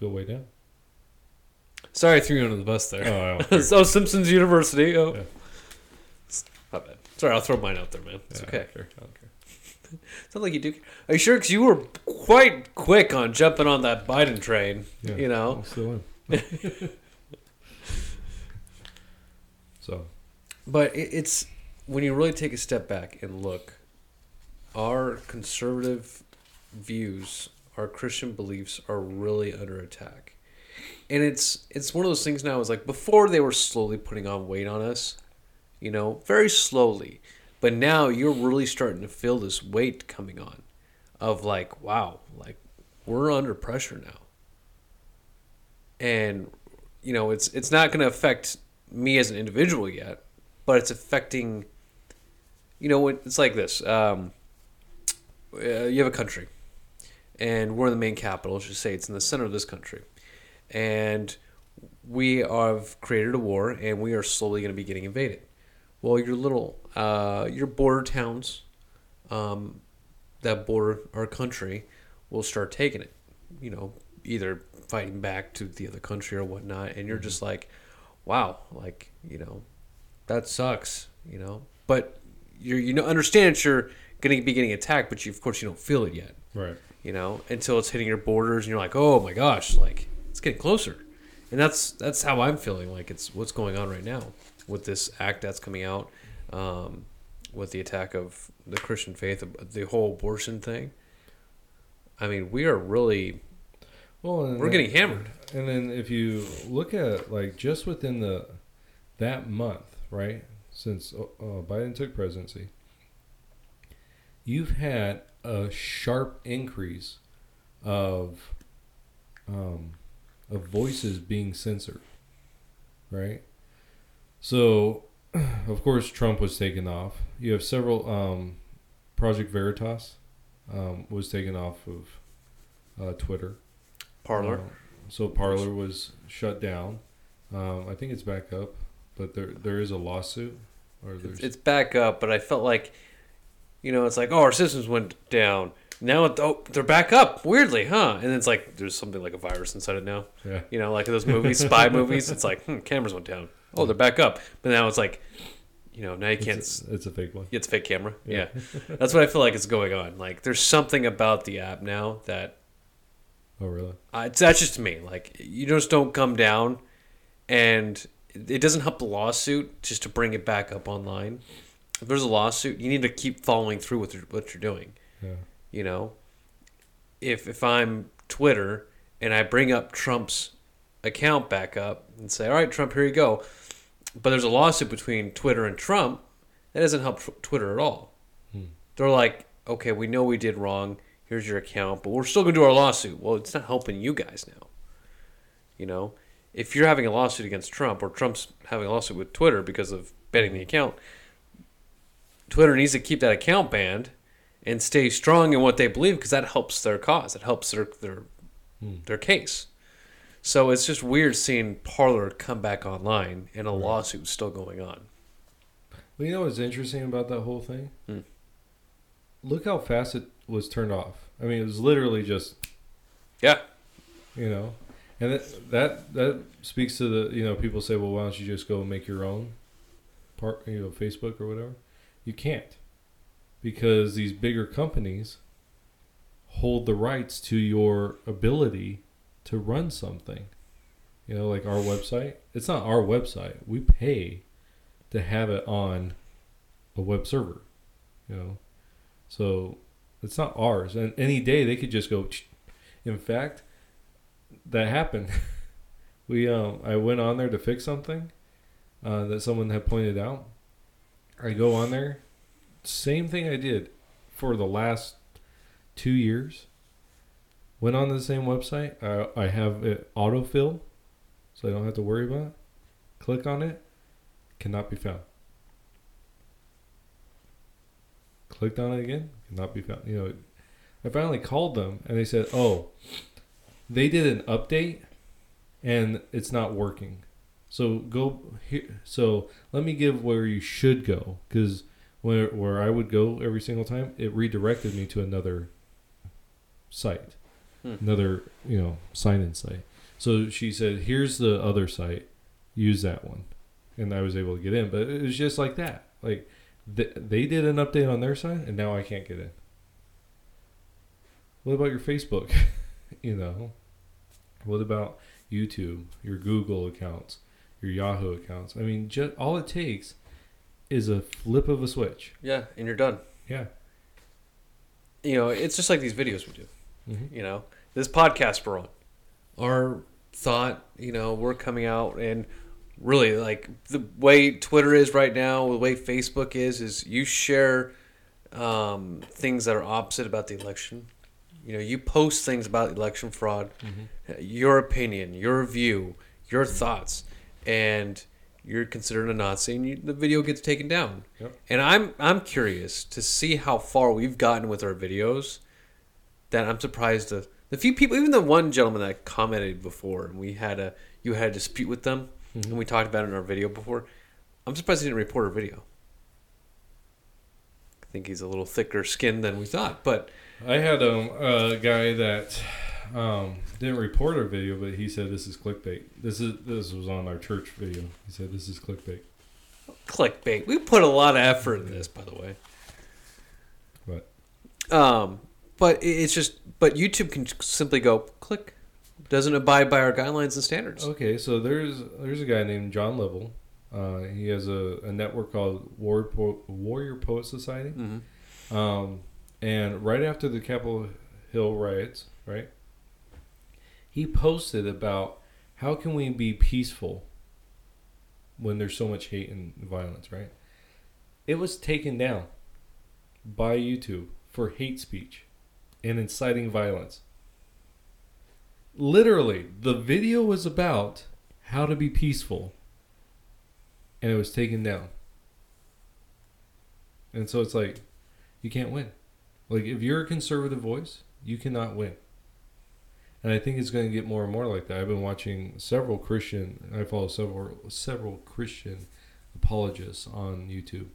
go way down. Sorry, I threw you under the bus there. Oh, I so Simpsons University. Oh, Yeah. bad. Sorry, I'll throw mine out there, man. It's Yeah, I okay. don't care. I don't care. It's not like you do. Are you sure? Because you were quite quick on jumping on that Biden train. Yeah, You know. I'm still in. so But it, it's when you really take a step back and look, our conservative views, our Christian beliefs are really under attack. And it's it's one of those things now is like before they were slowly putting on weight on us, you know, very slowly. But now you're really starting to feel this weight coming on of like, wow, like we're under pressure now. And you know, it's it's not going to affect me as an individual yet, but it's affecting you know it's like this um, uh, you have a country and we're the main capital just say it's in the center of this country and we have created a war and we are slowly going to be getting invaded well your little uh, your border towns um, that border our country will start taking it you know either fighting back to the other country or whatnot and you're just like wow like you know that sucks, you know. But you you know understand it's your going to be getting attacked, but you of course you don't feel it yet. Right. You know, until it's hitting your borders, and you're like, oh my gosh, like it's getting closer. And that's that's how I'm feeling. Like it's what's going on right now with this act that's coming out, um, with the attack of the Christian faith, the whole abortion thing. I mean, we are really Well, and we're then- getting hammered. And then if you look at like just within the that month, right, since uh, uh, Biden took presidency, you've had a sharp increase of um, of voices being censored, right? So, of course, Trump was taken off. You have several. Um, Project Veritas um, was taken off of uh, Twitter. Parler. Um, so Parler was shut down. Um, I think it's back up, but there there is a lawsuit. Or there's it's back up, but I felt like, you know, it's like, oh, our systems went down. Now, it, oh, they're back up. Weirdly, huh? And it's like there's something like a virus inside it now. yeah You know, like those movies, spy movies. It's like, hmm, cameras went down. Oh, they're back up. But now it's like, you know, now you can't. it's, it's a fake one. It's a fake camera. Yeah. Yeah. That's what I feel like is going on. Like, there's something about the app now that Oh really? uh, it's, that's just me. Like, you just don't come down, and it doesn't help the lawsuit just to bring it back up online. If there's a lawsuit, you need to keep following through with what you're doing. Yeah. You know, if if I'm Twitter and I bring up Trump's account back up and say, "All right, Trump, here you go," but there's a lawsuit between Twitter and Trump, that doesn't help Twitter at all. Hmm. They're like, "Okay, we know we did wrong. Here's your account, but we're still gonna do our lawsuit." Well, it's not helping you guys now. You know, if you're having a lawsuit against Trump or Trump's having a lawsuit with Twitter because of banning the account, Twitter needs to keep that account banned and stay strong in what they believe because that helps their cause. It helps their their Hmm. their case. So it's just weird seeing Parler come back online and a lawsuit still going on. Well, you know what's interesting about that whole thing? Hmm. Look how fast it was turned off. I mean, it was literally just Yeah, you know, and that that that speaks to the you know people say, well, why don't you just go make your own part, you know, Facebook or whatever? You can't because these bigger companies hold the rights to your ability to run something. You know, like our website. It's not our website. We pay to have it on a web server. You know, so it's not ours. And any day they could just go. In fact, that happened. we um, I went on there to fix something uh, that someone had pointed out. I go on there, same thing I did for the last two years. Went on the same website. I, I have it autofill, so I don't have to worry about it. Click on it, cannot be found. Clicked on it again, cannot be found. You know, I finally called them and they said, "Oh, they did an update and it's not working." So go here. So let me give where you should go because where where I would go every single time, it redirected me to another site, Hmm. another you know sign-in site. So she said, "Here's the other site. Use that one," and I was able to get in. But it was just like that. Like th- they did an update on their site, and now I can't get in. What about your Facebook? you know, what about YouTube, your Google accounts, your Yahoo accounts? I mean, just all it takes is a flip of a switch. yeah, and you're done. Yeah. You know, it's just like these videos we do. Mm-hmm. You know, this podcast we're on. Our thought, you know, we're coming out and really like the way Twitter is right now, the way Facebook is, is you share um, things that are opposite about the election. You know, you post things about election fraud, your opinion, your view, your thoughts, and you're considered a Nazi, and you, the video gets taken down. Yep. And I'm I'm curious to see how far we've gotten with our videos. That I'm surprised the the few people, even the one gentleman that commented before, and we had a you had a dispute with them, and we talked about it in our video before. I'm surprised he didn't report our video. I think he's a little thicker skinned than we thought, but I had um, a guy that um, didn't report our video, but he said this is clickbait. This is this was on our church video. He said this is clickbait. clickbait. We put a lot of effort in this, by the way. But Um, but it's just, but YouTube can simply go click. Doesn't abide by our guidelines and standards. Okay, so there's there's a guy named John Lovell. Uh, he has a, a network called Warrior, po- Warrior Poet Society. hmm Um, and right after the Capitol Hill riots, right, he posted about how can we be peaceful when there's so much hate and violence, right? It was taken down by YouTube for hate speech and inciting violence. Literally, the video was about how to be peaceful, and it was taken down. And so it's like, you can't win. Like if you're a conservative voice, you cannot win. And I think it's going to get more and more like that. I've been watching several Christian. I follow several several Christian apologists on YouTube,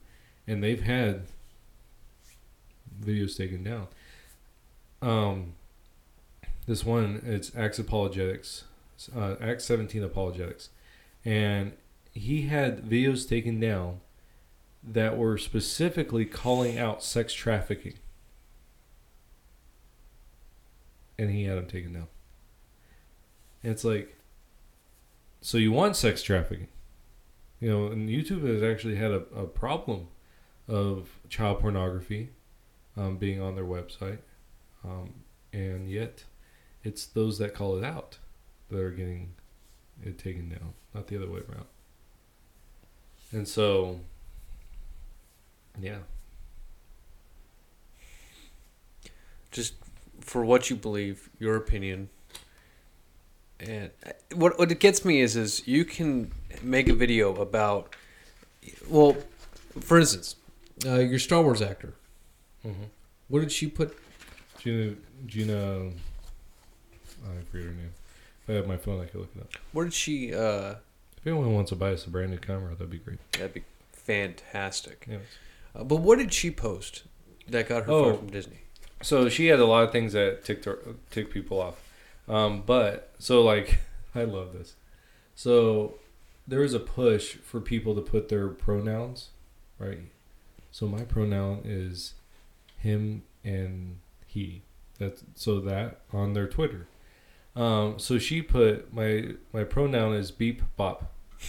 and they've had videos taken down. Um, this one it's Acts Apologetics, uh, Acts 17 Apologetics, and he had videos taken down that were specifically calling out sex trafficking. And he had them taken down. And it's like, so you want sex trafficking? You know, and YouTube has actually had a, a problem of child pornography um, being on their website. Um, and yet, it's those that call it out that are getting it taken down, not the other way around. And so, yeah. Just for what you believe, your opinion. And uh, what what it gets me is is you can make a video about, well, for instance, uh, your Star Wars actor. Mm-hmm. What did she put? Gina, Gina, I forget her name. If I had my phone, I could look it up. What did she? Uh, If anyone wants to buy us a brand new camera, that'd be great. that'd be fantastic. Anyways. Uh, but what did she post that got her Oh. fired from Disney? So she had a lot of things that ticked her, ticked people off. Um, but so like, I love this. So there was a push for people to put their pronouns, right? So my pronoun is him and he. That's so that on their Twitter. Um, so she put my my pronoun is beep bop.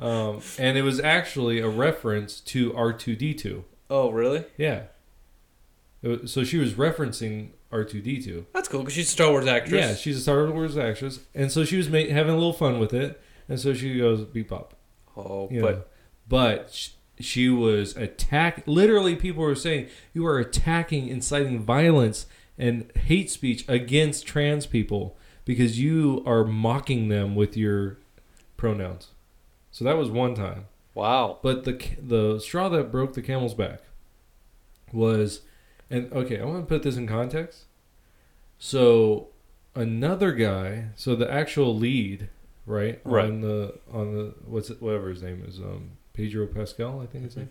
Um, and it was actually a reference to R two D two. Oh, really? Yeah. Was- So she was referencing R two D two. That's cool because she's a Star Wars actress. Yeah, she's a Star Wars actress, and so she was ma- having a little fun with it, and so she goes beep bop. Oh, You but know. but she was attack. Literally, people were saying you are attacking, inciting violence and hate speech against trans people because you are mocking them with your pronouns. So that was one time. wow. But the the straw that broke the camel's back was, and okay, I want to put this in context. So another guy, so the actual lead, right, Right. on the on the what's it, whatever his name is, um, Pedro Pascal, I think his name.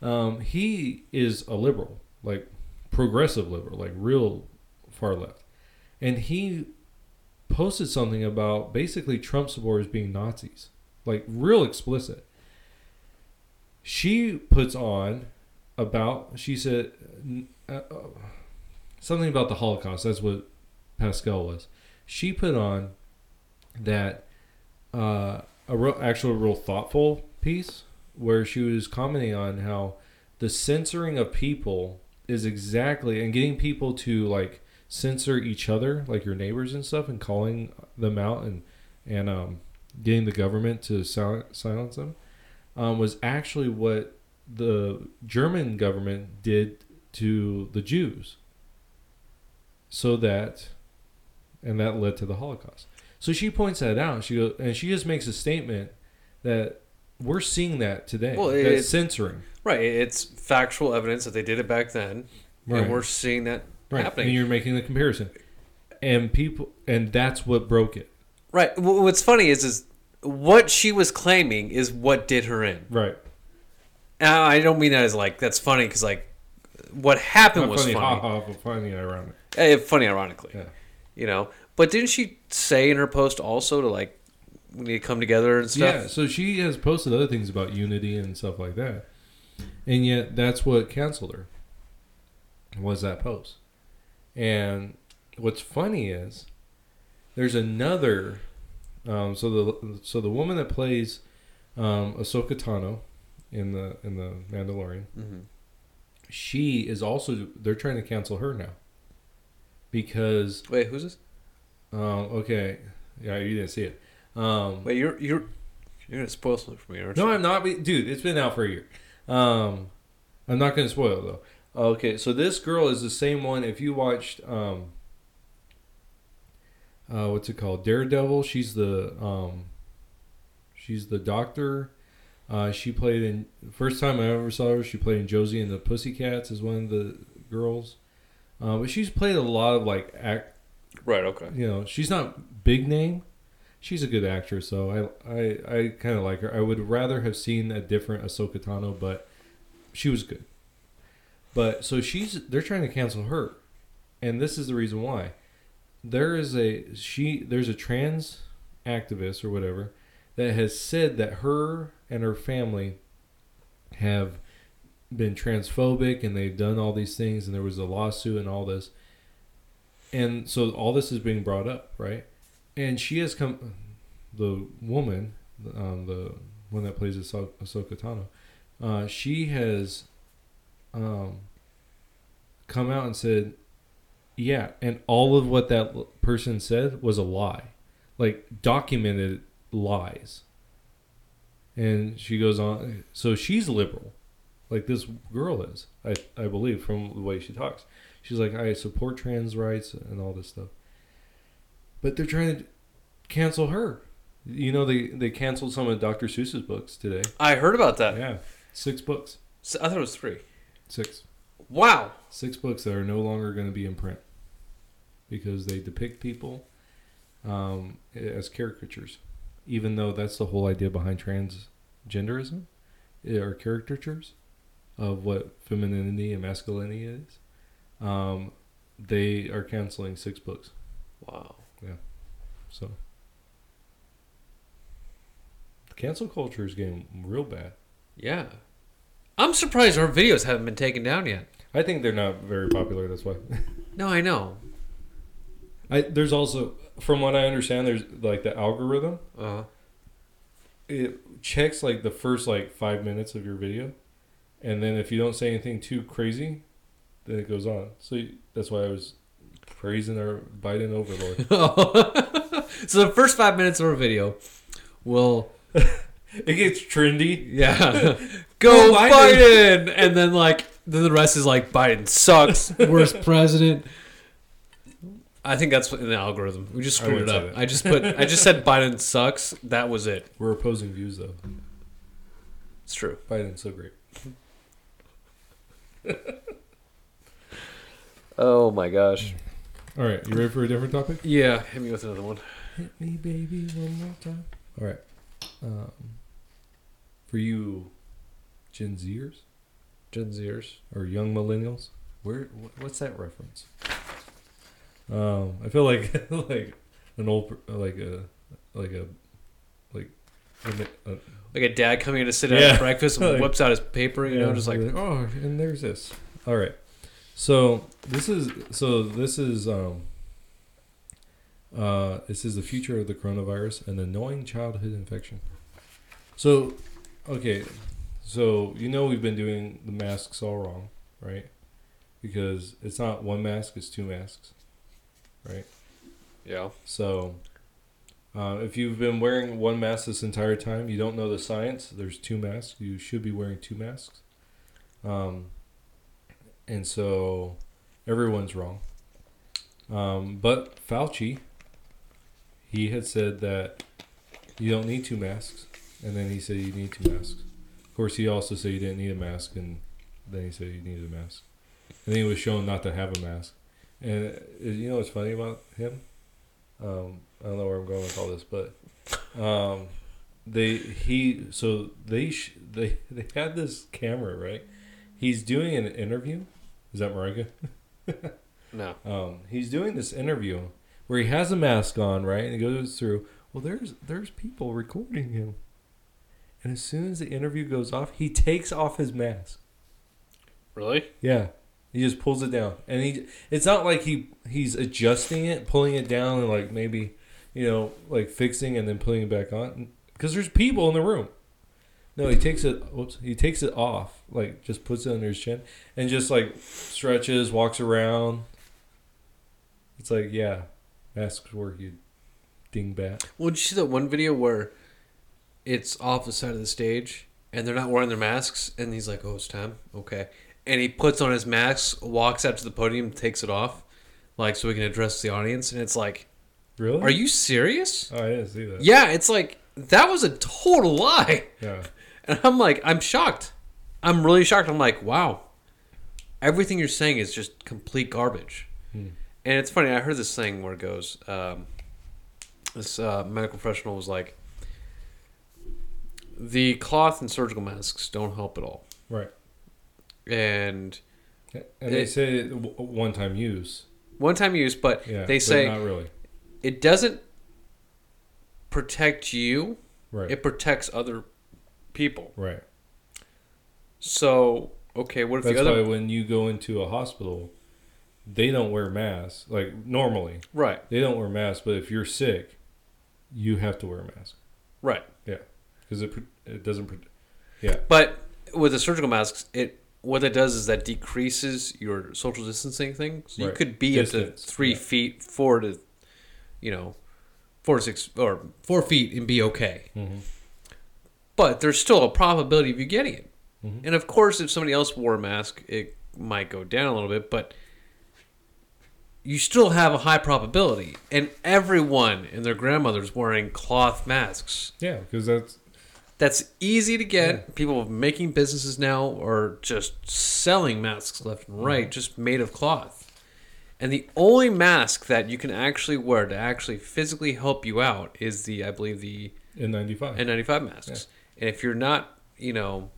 Um, he is a liberal, like progressive liberal, like real far left, and he posted something about basically Trump supporters being Nazis, like real explicit. She puts on about she said uh, uh, something about the holocaust that's what pascal was. She put on that uh, a real actual real thoughtful piece where she was commenting on how the censoring of people is exactly and getting people to like censor each other like your neighbors and stuff and calling them out and and um, getting the government to sil- silence them um, was actually what the German government did to the Jews. So that, and that led to the Holocaust. So she points that out. She goes, and she just makes a statement that we're seeing that today. Well, it- That's censoring. Right. It's factual evidence that they did it back then, Right. and we're seeing that Right. happening. And you're making the comparison. And people, and that's what broke it. Right. What's funny is, is what she was claiming is what did her in. Right. Now, I don't mean that as like that's funny because like what happened Not was funny, funny. ha ha, but funny, ironic. Eh, funny, ironically. Yeah. You know, but didn't she say in her post also to like we need to come together and stuff? Yeah, so she has posted other things about unity and stuff like that, and yet that's what canceled her. was that post. And what's funny is there's another. Um, so the so the woman that plays um, Ahsoka Tano in the in the Mandalorian, Mm-hmm. she is also they're trying to cancel her now because Wait, who's this? um, okay yeah you didn't see it um, Wait, you're you're you're gonna spoil something for me, aren't No, you? I'm not. Dude, it's been out for a year. Um, I'm not going to spoil it, though. Okay, so this girl is the same one. If you watched, um, uh, what's it called? Daredevil. She's the, um, she's the doctor. Uh, she played in first time I ever saw her. She played in Josie and the Pussycats as one of the girls. Uh, but she's played a lot of like act. Right. Okay. You know, she's not big name. She's a good actress, so I I, I kind of like her. I would rather have seen a different Ahsoka Tano, but she was good. But so she's they're trying to cancel her, and this is the reason why. There is a she there's a trans activist or whatever that has said that her and her family have been transphobic and they've done all these things and there was a lawsuit and all this and so all this is being brought up right and she has come the woman um, the one that plays Ahso- Ahsoka Tano uh, she has um, come out and said yeah and all of what that person said was a lie like documented lies. And she goes on so she's liberal like this girl is i i believe from the way she talks. She's like i support trans rights and all this stuff but they're trying to cancel her you know they they canceled some of dr seuss's books today I heard about that. yeah six books I thought it was three. six Wow. six books that are no longer going to be in print because they depict people um, as caricatures, even though that's the whole idea behind transgenderism eh, or caricatures of what femininity and masculinity is. Um, they are canceling six books, Wow. So the cancel culture is getting real bad. Yeah. I'm surprised our videos haven't been taken down yet. I think they're not very popular. That's why. No, I know. I, there's also, from what I understand, there's like the algorithm. Uh, huh. it checks like the first like five minutes of your video, and then if you don't say anything too crazy, then it goes on. So you, that's why I was praising our Biden overlord. so the first five minutes of our video will, it gets trendy. yeah, Go go Biden. Biden. and then like then the rest is like Biden sucks, worst president. I think that's in the algorithm. We just screwed it up. say that. I just put I just said Biden sucks. That was it. We're opposing views though. It's true. Biden's so great. Oh my gosh. All right, you ready for a different topic? Yeah, hit me with another one. Hit me, baby, one more time. All right. Um, for you, Gen Zers Gen Zers. or young millennials, where what's that reference? Um, I feel like like an old like a like a like a a- Like a dad coming in to sit down Yeah. at breakfast and Like- whips out his paper, you know, just like oh, and there's this. All right, so this is so this is um uh this is the future of the coronavirus and annoying childhood infection. So, okay, so you know we've been doing the masks all wrong, right? Because it's not one mask; it's two masks, right? yeah. So, uh, if you've been wearing one mask this entire time, you don't know the science. There's two masks. You should be wearing two masks. Um, and so, everyone's wrong. Um, but Fauci, he had said that you don't need two masks, and then he said you need two masks. Of course, he also said you didn't need a mask, and then he said you needed a mask. And then he was shown not to have a mask. And uh, you know what's funny about him? Um, I don't know where I'm going with all this, but um, they he so they sh- they they had this camera right. He's doing an interview. Is that Marika? No. Um, he's doing this interview where he has a mask on, right? And he goes through. Well, there's there's people recording him, and as soon as the interview goes off, he takes off his mask. Really? Yeah, He just pulls it down, and he. It's not like he he's adjusting it, pulling it down, and like maybe, you know, like fixing and then putting it back on, because there's people in the room. No, he takes it. Whoops, he takes it off, like just puts it under his chin, and just like stretches, walks around. It's like, yeah, masks work, you dingbat. Well, did you see that one video where it's off the side of the stage and they're not wearing their masks, and he's like, "Oh, it's time, okay," and he puts on his mask, walks out to the podium, takes it off, like so he can address the audience, and it's like, Really? "Are you serious?" Oh, I didn't see that. Yeah, it's like that was a total lie, Yeah. And I'm like, I'm shocked. I'm really shocked. I'm like, wow, everything you're saying is just complete garbage. Hmm. And it's funny. I heard this thing where it goes. Um, this uh, medical professional was like, the cloth and surgical masks don't help at all, Right. and And they It- say one time use. one time use, but Yeah. they but say not really. it doesn't protect you. Right. It protects other people. right. So okay, what if That's the other That's why when you go into a hospital, they don't wear masks. Like normally, right, they don't wear masks. But if you're sick, you have to wear a mask right? Yeah, because it it doesn't. Yeah. But with the surgical masks, it what that does is that decreases your social distancing thing. So you could be Distance, up to three yeah. feet, four to, you know, four to six or four feet and be okay. Mm-hmm. But there's still a probability of you getting it. Mhm. And of course, if somebody else wore a mask, it might go down a little bit, but you still have a high probability. And everyone and their grandmother's wearing cloth masks. Yeah, because that's That's easy to get. Yeah. People making businesses now are just selling masks left and right, just made of cloth. And the only mask that you can actually wear to actually physically help you out is the, I believe, the N95. N95 masks. And if you're not, you know,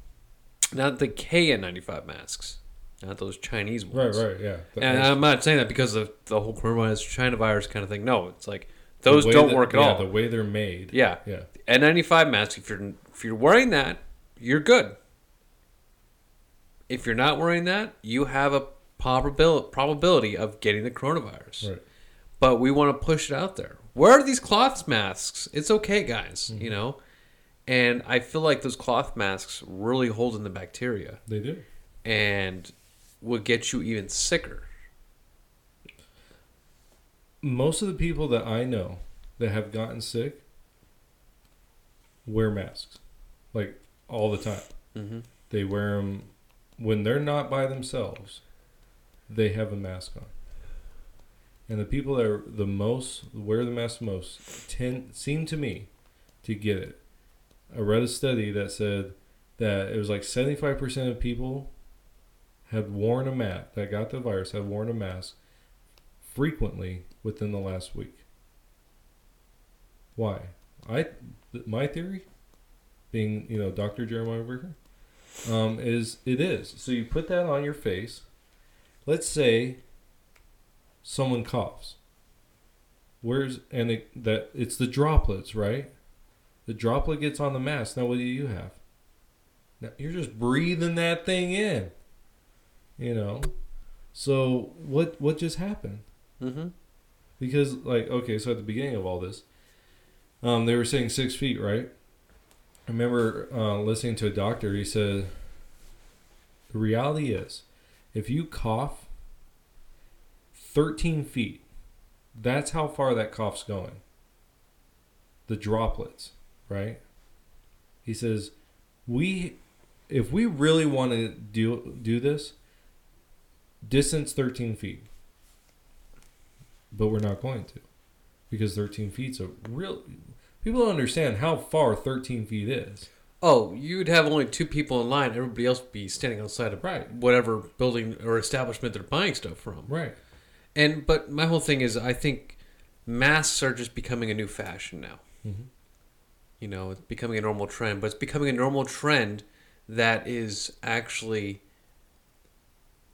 not the KN95 masks, not those Chinese ones. right, right, yeah. That And I'm not saying that because of the whole coronavirus, China virus kind of thing. No, it's like those don't that- work at yeah, all. The way they're made. yeah. Yeah. N95 mask, if you're if you're wearing that, you're good. If you're not wearing that, you have a probabil- probability of getting the coronavirus. Right. But we want to push it out there. Wear these cloth masks. It's okay, guys. Mm-hmm. You know, and I feel like those cloth masks really hold in the bacteria They do. and will get you even sicker. Most of the people that I know that have gotten sick wear masks, like all the time. Mm-hmm. They wear them when they're not by themselves. They have a mask on, and the people that are the most wear the mask most tend seem to me to get it. I read a study that said that it was like seventy five percent of people had worn a mask that got the virus had worn a mask frequently within the last week. Why? I my theory, being you know Dr. Jeremiah Bricker, um, is it is so you put that on your face. Let's say someone coughs. Where's and it, that it's the droplets, right? The droplet gets on the mask. Now what do you have? Now you're just breathing that thing in. You know. So what what just happened? Mm-hmm. Because like okay, so at the beginning of all this, um, they were saying six feet, right? I remember uh, listening to a doctor. He said, "The reality is, if you cough thirteen feet, that's how far that cough's going. The droplets, right?" He says, "We, if we really want to do do this, distance thirteen feet." but we're not going to because 13 feet's a real people don't understand how far 13 feet is Oh, you'd have only two people in line. Everybody else would be standing outside of Right. whatever building or establishment they're buying stuff from. right And but my whole thing is, I think masks are just becoming a new fashion now. Mhm. You know, it's becoming a normal trend, but it's becoming a normal trend that is actually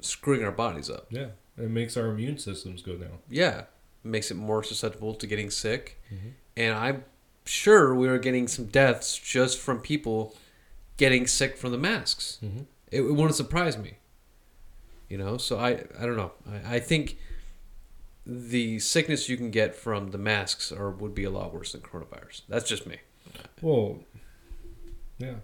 screwing our bodies up. yeah it makes our immune systems go down Yeah, makes it more susceptible to getting sick. Mhm. And I'm sure we are getting some deaths just from people getting sick from the masks. mm-hmm. It, it wouldn't surprise me. You know, so I I don't know. I, I think the sickness you can get from the masks are would be a lot worse than coronavirus. That's just me. Well, yeah.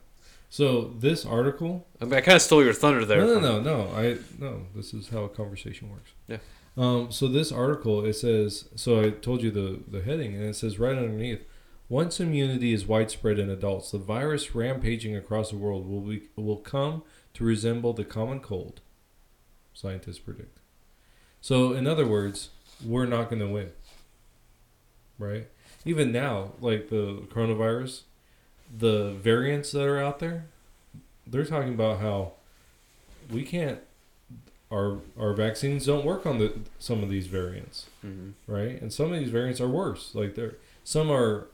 So this article. I mean, I kind of stole your thunder there. No, no, no, no. I no. This is how a conversation works. Yeah. Um. So this article it says. So I told you the the heading, and it says right underneath. Once immunity is widespread in adults, the virus rampaging across the world will be, will come to resemble the common cold. Scientists predict. So in other words, we're not going to win. Right? Even now, like the coronavirus, the variants that are out there, they're talking about how we can't our our vaccines don't work on the some of these variants, Mhm. right? And some of these variants are worse. Like they're some are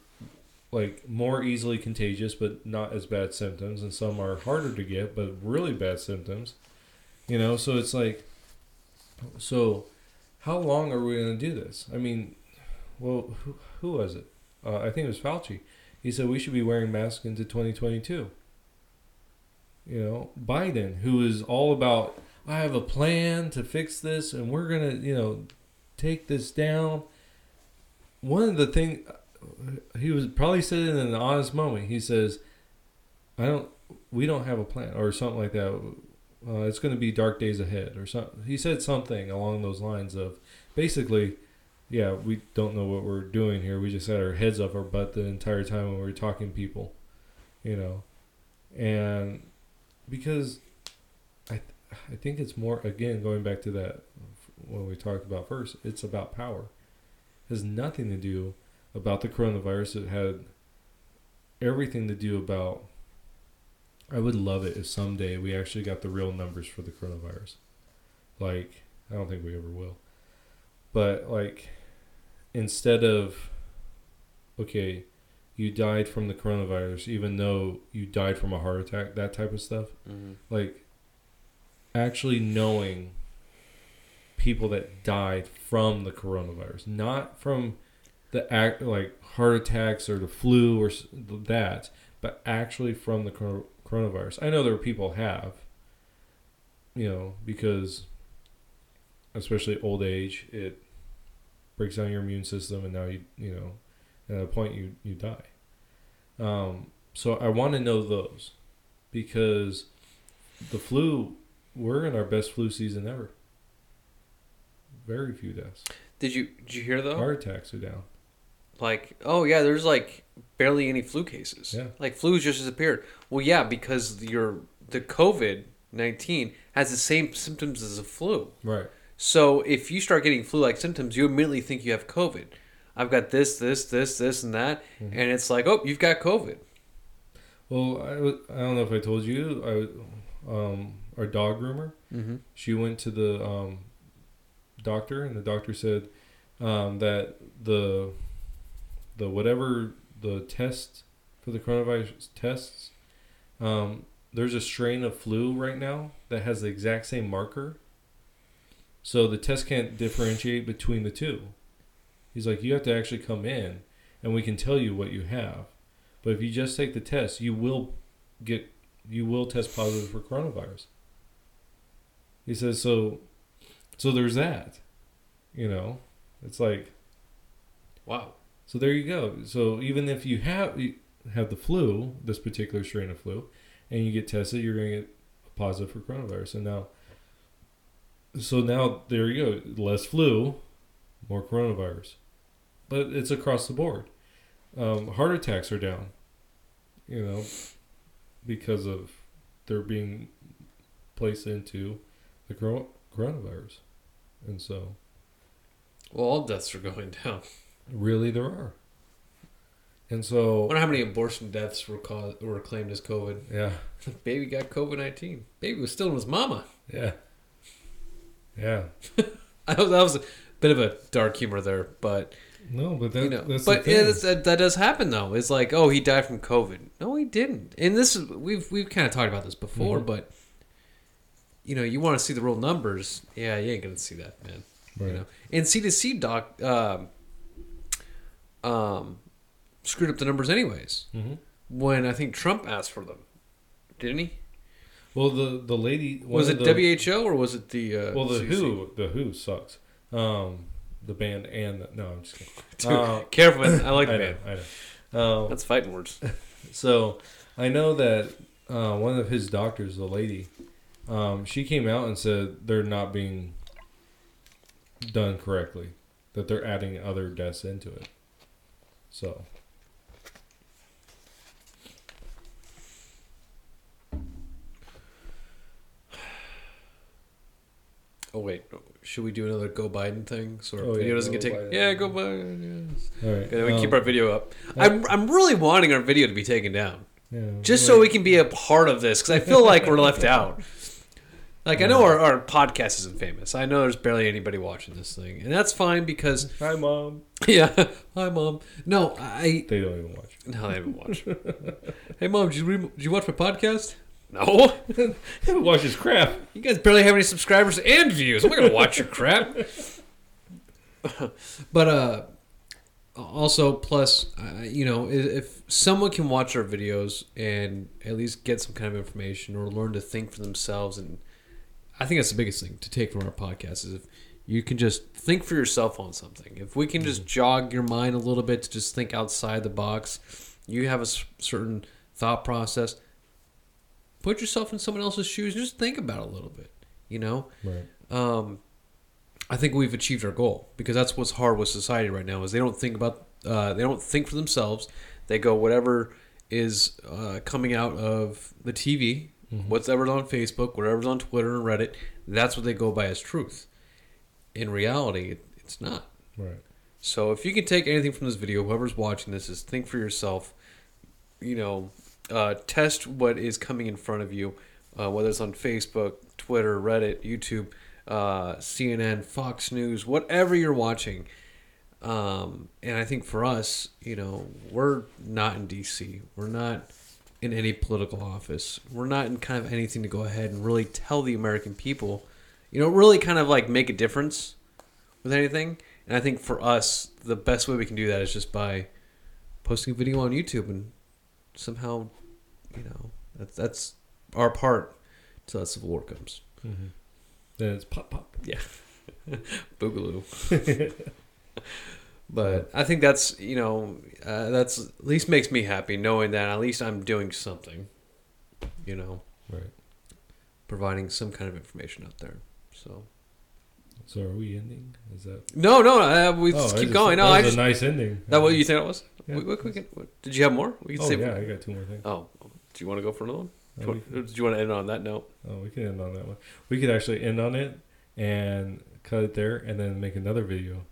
like more easily contagious but not as bad symptoms and some are harder to get but really bad symptoms. You know, so it's like so how long are we going to do this? I mean, well, who, who was it? Uh, I think it was Fauci. He said we should be wearing masks into 2022. You know, Biden, who is all about, I have a plan to fix this and we're going to, you know, take this down. One of the things, he was probably said in an honest moment. He says, I don't, we don't have a plan or something like that. Uh, it's going to be dark days ahead or something. He said something along those lines of basically, yeah, we don't know what we're doing here. We just had our heads up our butt the entire time when we were talking to people, you know, and because I, th- I think it's more again going back to that what we talked about first. It's about power. It has nothing to do about the coronavirus. It had everything to do about. I would love it if someday we actually got the real numbers for the coronavirus. Like, I don't think we ever will. But, like, instead of, okay, you died from the coronavirus, even though you died from a heart attack, that type of stuff, Mhm. like, actually knowing people that died from the coronavirus, not from the act like heart attacks or the flu or that, but actually from the cor- coronavirus. I know there are people have, you know, because especially old age, it breaks down your immune system, and now you you know, at a point you you die. Um, so I want to know those because the flu, we're in our best flu season ever. Very few deaths. Did you did you hear though? Heart attacks are down. Like, oh yeah, there's like barely any flu cases. Yeah. Like flu's just disappeared. Well, yeah, because your the COVID nineteen has the same symptoms as a flu. Right. So if you start getting flu-like symptoms, you immediately think you have COVID. I've got this, this, this, this, and that, Mhm. and it's like, oh, you've got COVID. Well, I I don't know if I told you. I um our dog groomer. Mm-hmm. She went to the um, doctor, and the doctor said um, that the the whatever the test for the coronavirus tests, um, there's a strain of flu right now that has the exact same marker. So the test can't differentiate between the two. He's like, you have to actually come in, and we can tell you what you have. But if you just take the test, you will get you will test positive for coronavirus. He says so. So there's that. You know, it's like Wow. so. There you go. So even if you have you have the flu, this particular strain of flu, and you get tested, you're going to get positive for coronavirus. And now, so now there you go. Less flu, more coronavirus, but it's across the board. Um, heart attacks are down. You know, because of they're being placed into the coronavirus, and so Well, all deaths are going down. really there are. And so I wonder how many abortion deaths were caused, were claimed as COVID. yeah, Baby got COVID nineteen. Baby was still in his mama. yeah, yeah. That was a bit of a dark humor there, but No, but that, you know, that's but the yeah, thing. that's, that, that does happen though. It's like, oh, he died from COVID. No, he didn't. And this is we've we've kind of talked about this before, Mhm. but you know, you want to see the real numbers. Yeah, you ain't gonna see that, man. right. You know, and CDC doc um, um, screwed up the numbers anyways hmm when I think Trump asked for them, didn't he? Well, the the lady Was it the, WHO or was it the? Uh, Well, the CDC? Who, the Who sucks. Um, the band and the, no, I'm just kidding. Dude, Uh, careful, man. I like the I know, band. I know. Um, That's fighting words. So I know that uh, one of his doctors, the lady, um, she came out and said they're not being done correctly, that they're adding other deaths into it. So Oh wait, should we do another Go Biden thing so our Oh, yeah, video doesn't get taken? Yeah, Go Biden. Yes. all right, then we um, keep our video up. I'm I'm really wanting our video to be taken down, yeah, just so we can be a part of this, because I feel like we're left out. Like I know our, our podcast isn't famous. I know there's barely anybody watching this thing, and that's fine because Hi, mom. yeah. Hi, mom. No, I They don't even watch. no, they haven't watched. hey, mom, did you re- did you watch my podcast? No. They haven't his crap. You guys barely have any subscribers and views. I'm not gonna watch your crap. but uh, also plus, uh, you know, i- if someone can watch our videos and at least get some kind of information or learn to think for themselves, and I think that's the biggest thing to take from our podcast is if you can just think for yourself on something. If we can just jog your mind a little bit to just think outside the box, you have a certain thought process. Put yourself in someone else's shoes and just think about it a little bit. You know, Right. um, I think we've achieved our goal because that's what's hard with society right now is they don't think about uh, they don't think for themselves. They go whatever is uh, coming out of the TV, whatever's on Facebook, whatever's on Twitter and Reddit. That's what they go by as truth. In reality, it, it's not. Right. So if you can take anything from this video, whoever's watching this is think for yourself. You know, uh, test what is coming in front of you, uh, whether it's on Facebook, Twitter, Reddit, YouTube, uh, CNN, Fox News, whatever you're watching. Um, and I think for us, you know, we're not in DC. We're not in any political office. We're not in kind of anything to go ahead and really tell the American people, you know, really kind of like make a difference with anything. And I think for us, the best way we can do that is just by posting a video on YouTube and somehow, you know, that's that's our part till that civil war comes. Mm-hmm. Then it's pop pop. Yeah, boogaloo. but I think that's you know uh, that's at least makes me happy knowing that at least I'm doing something, you know, Right. providing some kind of information out there. So So are we ending? Is that? no, no, uh, we Oh, just keep going. No, that I was just a nice ending. that what you think it was? Yeah. We, we, we can, did you have more? We can Oh save. yeah, I got two more things. Oh, do you want to go for another one? Do you want- you want to end on that note? Oh, we can end on that one. We could actually end on it and cut it there, and then make another video.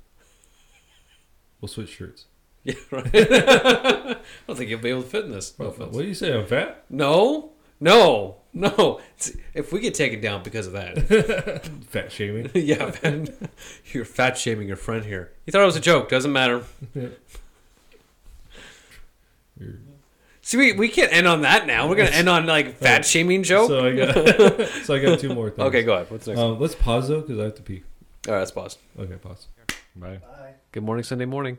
We'll switch shirts. Yeah, right. I don't think you'll be able to fit in this. No What, do you say? I'm fat? No, no, no. It's- If we get taken down because of that, fat shaming. yeah, man, you're fat shaming your friend here. He thought it was a joke. Doesn't matter. You're- See, we, we can't end on that now. We're gonna end on like fat shaming joke. So I got. so I got two more things. okay, go ahead. What's next? Um, let's pause though, because I have to pee. All right, let's pause. Okay, pause. Bye. Good morning, Sunday morning.